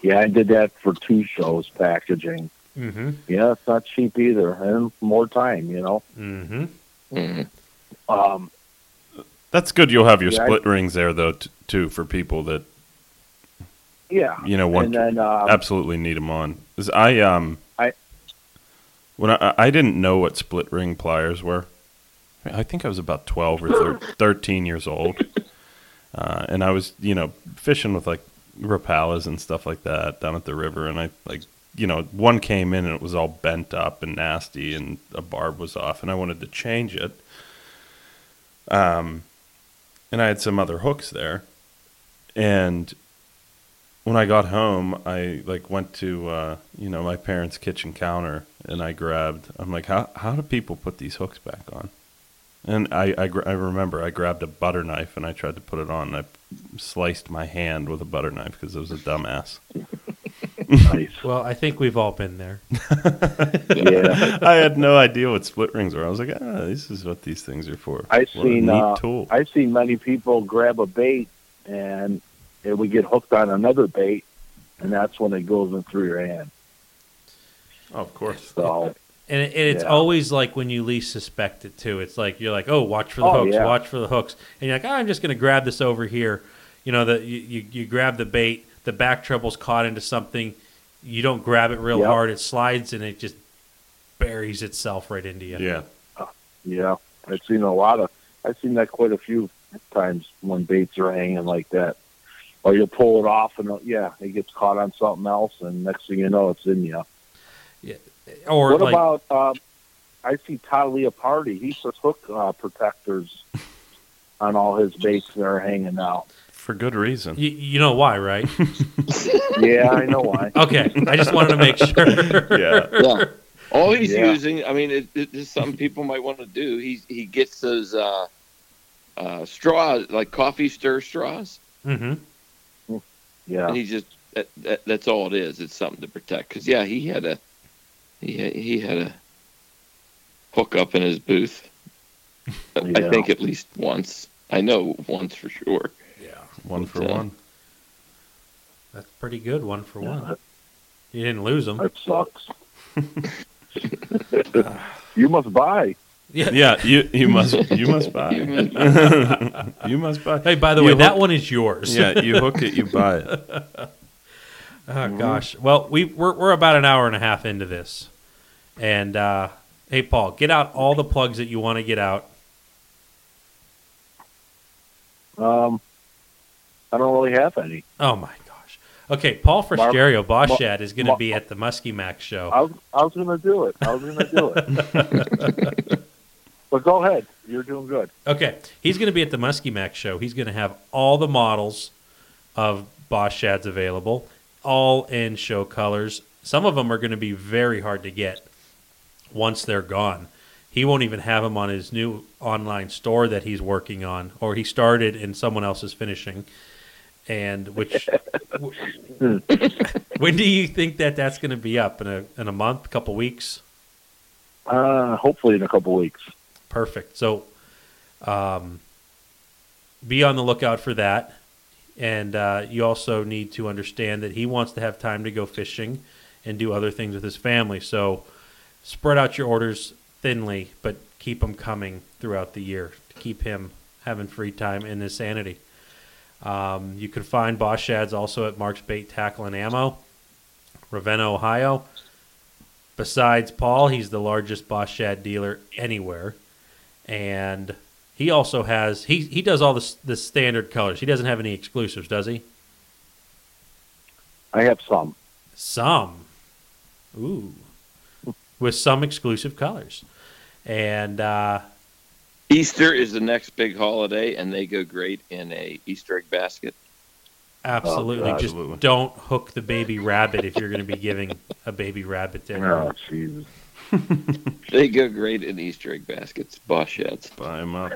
Speaker 4: Yeah, I did that for two shows packaging.
Speaker 1: Mm-hmm.
Speaker 4: Yeah, it's not cheap either, and more time, you know.
Speaker 1: Mm-hmm.
Speaker 5: hmm
Speaker 4: Um,
Speaker 2: That's good. You'll have your
Speaker 4: Yeah, I-
Speaker 2: split rings there though t- too for people that
Speaker 4: yeah,
Speaker 2: you know want
Speaker 4: then um,
Speaker 2: absolutely need them on. 'Cause I um
Speaker 4: I-
Speaker 2: when I I didn't know what split ring pliers were. I think I was about twelve or thir- thirteen years old, uh, and I was you know fishing with like rapalas and stuff like that down at the river, and I like you know one came in and it was all bent up and nasty, and a barb was off, and I wanted to change it. Um, and I had some other hooks there, and when I got home, I like went to uh, you know my parents' kitchen counter and I grabbed. I'm like, how how do people put these hooks back on? And I I, I remember I grabbed a butter knife and I tried to put it on. and I sliced my hand with a butter knife because I was a dumbass.
Speaker 4: Nice.
Speaker 1: Well, I think we've all been there.
Speaker 4: Yeah,
Speaker 2: I had no idea what split rings were. I was like, ah, this is what these things are for.
Speaker 4: I've
Speaker 2: What a
Speaker 4: seen
Speaker 2: neat
Speaker 4: uh,
Speaker 2: tool.
Speaker 4: I've seen many people grab a bait and it would get hooked on another bait, and that's when it goes in through your hand.
Speaker 2: oh, of course.
Speaker 4: So
Speaker 1: And, it, and it's
Speaker 4: Yeah.
Speaker 1: always like when you least suspect it too. It's like you're like, oh, watch for the
Speaker 4: Oh,
Speaker 1: hooks,
Speaker 4: yeah.
Speaker 1: watch for the hooks, and you're like, oh, I'm just going to grab this over here. You know, that you, you you grab the bait, the back treble's caught into something, you don't grab it real
Speaker 4: Yep.
Speaker 1: hard, it slides and it just buries itself right into you.
Speaker 2: Yeah.
Speaker 4: yeah, I've seen a lot of. I've seen that quite a few times when baits are hanging like that. Or you'll pull it off and yeah, it gets caught on something else, and next thing you know, it's in you. Yeah.
Speaker 1: Or
Speaker 4: what
Speaker 1: like,
Speaker 4: about? Um, I see Todd Leopardi. He puts hook uh, protectors on all his baits that are hanging out.
Speaker 2: For good reason.
Speaker 1: you, you know why, right?
Speaker 4: Yeah, I know why.
Speaker 1: okay, I just wanted to make sure.
Speaker 2: Yeah.
Speaker 5: Yeah. All he's
Speaker 4: Yeah.
Speaker 5: using, I mean, it, it is something people might want to do. He he gets those uh, uh, straws, like coffee stir straws,
Speaker 1: hmm
Speaker 4: Yeah,
Speaker 5: and he just that, that, that's all it is. It's something to protect. Because yeah, he had a he had, he had a hook up in his booth. I think at least once. I know once for sure.
Speaker 2: One for
Speaker 5: But,
Speaker 2: one.
Speaker 1: That's pretty good. One for
Speaker 4: Yeah,
Speaker 1: one. You didn't lose them.
Speaker 4: That sucks. you must buy.
Speaker 1: Yeah.
Speaker 2: Yeah, you you must you must buy. you must buy.
Speaker 1: Hey, by the
Speaker 2: You
Speaker 1: way, that one is yours.
Speaker 2: Yeah, you hook it, you buy it.
Speaker 1: Oh gosh. Well, we we're we're about an hour and a half into this, and uh, hey, Paul, get out all the plugs that you want to get out.
Speaker 4: Um, I don't really have any.
Speaker 1: Oh my gosh. Okay, Paul stereo
Speaker 4: Mar-
Speaker 1: is going to be at the Muskie Max show.
Speaker 4: I was, I was going to do it. I was going to do it. but go ahead. You're doing good.
Speaker 1: Okay, he's going to be at the Muskie Max show. He's going to have all the models of Boss Shads available, all in show colors. Some of them are going to be very hard to get once they're gone. He won't even have them on his new online store that he's working on, or he started and someone else is finishing. And which, when do you think that that's going to be up in a in a month, couple weeks?
Speaker 4: Uh, hopefully in a couple weeks.
Speaker 1: Perfect. So, um, be on the lookout for that. And uh, you also need to understand that he wants to have time to go fishing and do other things with his family. So, spread out your orders thinly, but keep them coming throughout the year to keep him having free time in his sanity. Um, you can find Boss Shads also at Mark's Bait Tackle and Ammo, Ravenna, Ohio. Besides Paul, he's the largest Boss Shad dealer anywhere, and he also has he he does all the the standard colors. He doesn't have any exclusives, does he?
Speaker 4: I have some.
Speaker 1: Some, ooh, with some exclusive colors, and uh,
Speaker 5: Easter is the next big holiday, and they go great in a Easter egg basket.
Speaker 1: absolutely oh,
Speaker 4: God.
Speaker 1: just
Speaker 2: Absolutely.
Speaker 1: don't hook the baby rabbit if you're going to be giving a baby rabbit dinner.
Speaker 4: Oh, Jesus.
Speaker 5: They go great in Easter egg baskets. Boss Shads.
Speaker 2: Buy them up.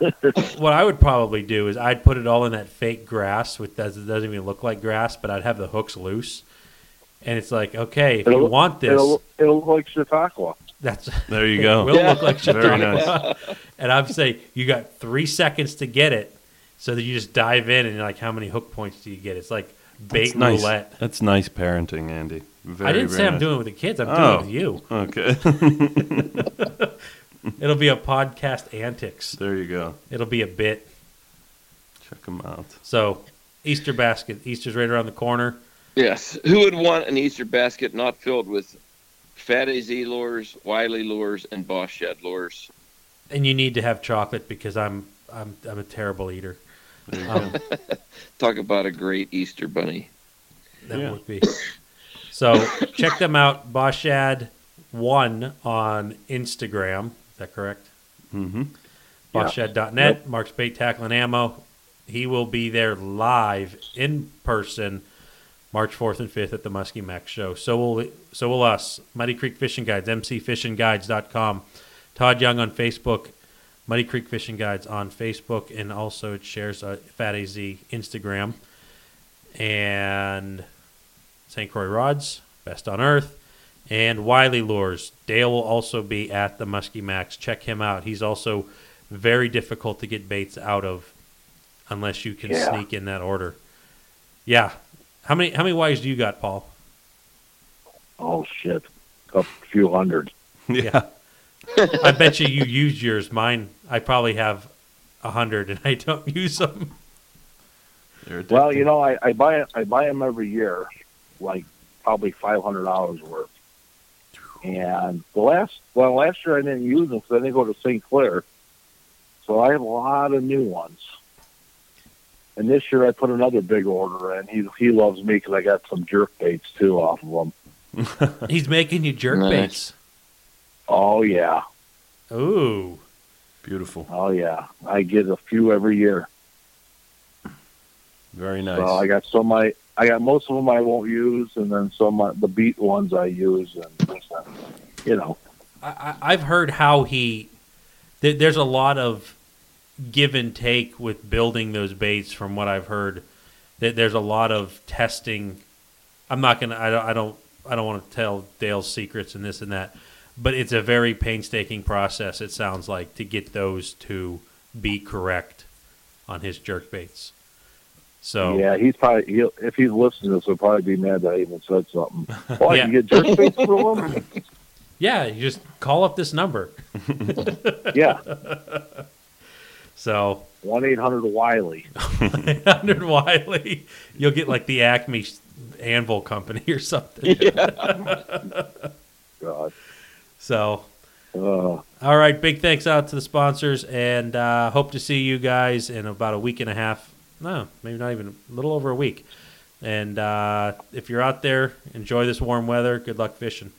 Speaker 1: What I would probably do is I'd put it all in that fake grass, which does, doesn't even look like grass, but I'd have the hooks loose. And it's like, okay, if you
Speaker 4: It'll-
Speaker 1: want this,
Speaker 4: It'll, it'll look like Chautauqua.
Speaker 1: That's
Speaker 2: There you go.
Speaker 1: will look like
Speaker 2: Very
Speaker 1: Chautauqua. And I'm saying you got three seconds to get it, so that you just dive in and you're like, how many hook points do you get? It's like bait
Speaker 2: That's nice.
Speaker 1: roulette.
Speaker 2: That's nice parenting, Andy. Very,
Speaker 1: I didn't
Speaker 2: very
Speaker 1: say I'm doing it with the kids. I'm
Speaker 2: Oh.
Speaker 1: doing it with oh, you.
Speaker 2: Okay.
Speaker 1: It'll be a podcast antics.
Speaker 2: there you go.
Speaker 1: It'll be a bit.
Speaker 2: Check them out.
Speaker 1: So Easter basket. Easter's right around the corner.
Speaker 5: Yes. Who would want an Easter basket not filled with Fatty Z lures, Wiley lures, and Boss Shad lures?
Speaker 1: And you need to have chocolate because I'm I'm I'm a terrible eater. Um.
Speaker 5: Talk about a great Easter bunny.
Speaker 1: that
Speaker 2: Yeah.
Speaker 1: would be. So check them out. Boshad one on Instagram. Is that correct?
Speaker 2: Mm-hmm.
Speaker 4: Yeah.
Speaker 1: Boshad.net. Mark's Bait Tackle and Ammo. He will be there live in person March 4th and 5th at the Muskie Max show. So will so will us. Muddy Creek Fishing Guides, mcfishingguides.com. Todd Young on Facebook, Muddy Creek Fishing Guides on Facebook, and also it shares uh, Fatty Z Instagram. And St. Croix Rods, Best on Earth, and Wiley Lures. Dale will also be at the Muskie Max. Check him out. He's also very difficult to get baits out of unless you can
Speaker 4: Yeah.
Speaker 1: sneak in that order. Yeah. How many how many Ys do you got, Paul?
Speaker 4: Oh, shit. A few hundred.
Speaker 1: Yeah. I bet you you used yours. Mine, I probably have a hundred, and I don't use them.
Speaker 4: Well, you know, I, I buy I buy them every year, like probably five hundred dollars worth. And the last well, last year I didn't use them because I didn't go to St. Clair, so I have a lot of new ones. And this year I put another big order in. He he loves me because I got some jerk baits too off of him.
Speaker 1: He's making you jerk
Speaker 5: Nice.
Speaker 1: baits.
Speaker 4: Oh yeah,
Speaker 1: Ooh.
Speaker 2: Beautiful.
Speaker 4: oh yeah. I get a few every year.
Speaker 2: Very nice.
Speaker 4: So I got some I I got most of them I won't use, and then some uh, the beat ones I use, and uh, you know.
Speaker 1: I, I- I've heard how he. Th- there's a lot of give and take with building those baits. From what I've heard, that there's a lot of testing. I'm not gonna. I don't. I don't. I don't want to tell Dale's secrets and this and that, but it's a very painstaking process. It sounds like to get those to be correct on his jerk baits. So
Speaker 4: Yeah, he's probably he'll, if he's listening to this, he'll probably be mad that I even said something. Why
Speaker 1: Yeah.
Speaker 4: you get jerk face from him?
Speaker 1: yeah, you just call up this number.
Speaker 4: Yeah,
Speaker 1: So
Speaker 4: one eight hundred Wiley.
Speaker 1: 100 Wiley, you'll get like the Acme Anvil Company or something.
Speaker 4: God.
Speaker 1: So,
Speaker 4: Uh,
Speaker 1: all right, big thanks out to the sponsors, and uh, hope to see you guys in about a week and a half. No, maybe not even a little over a week. And uh, if you're out there, enjoy this warm weather. Good luck fishing.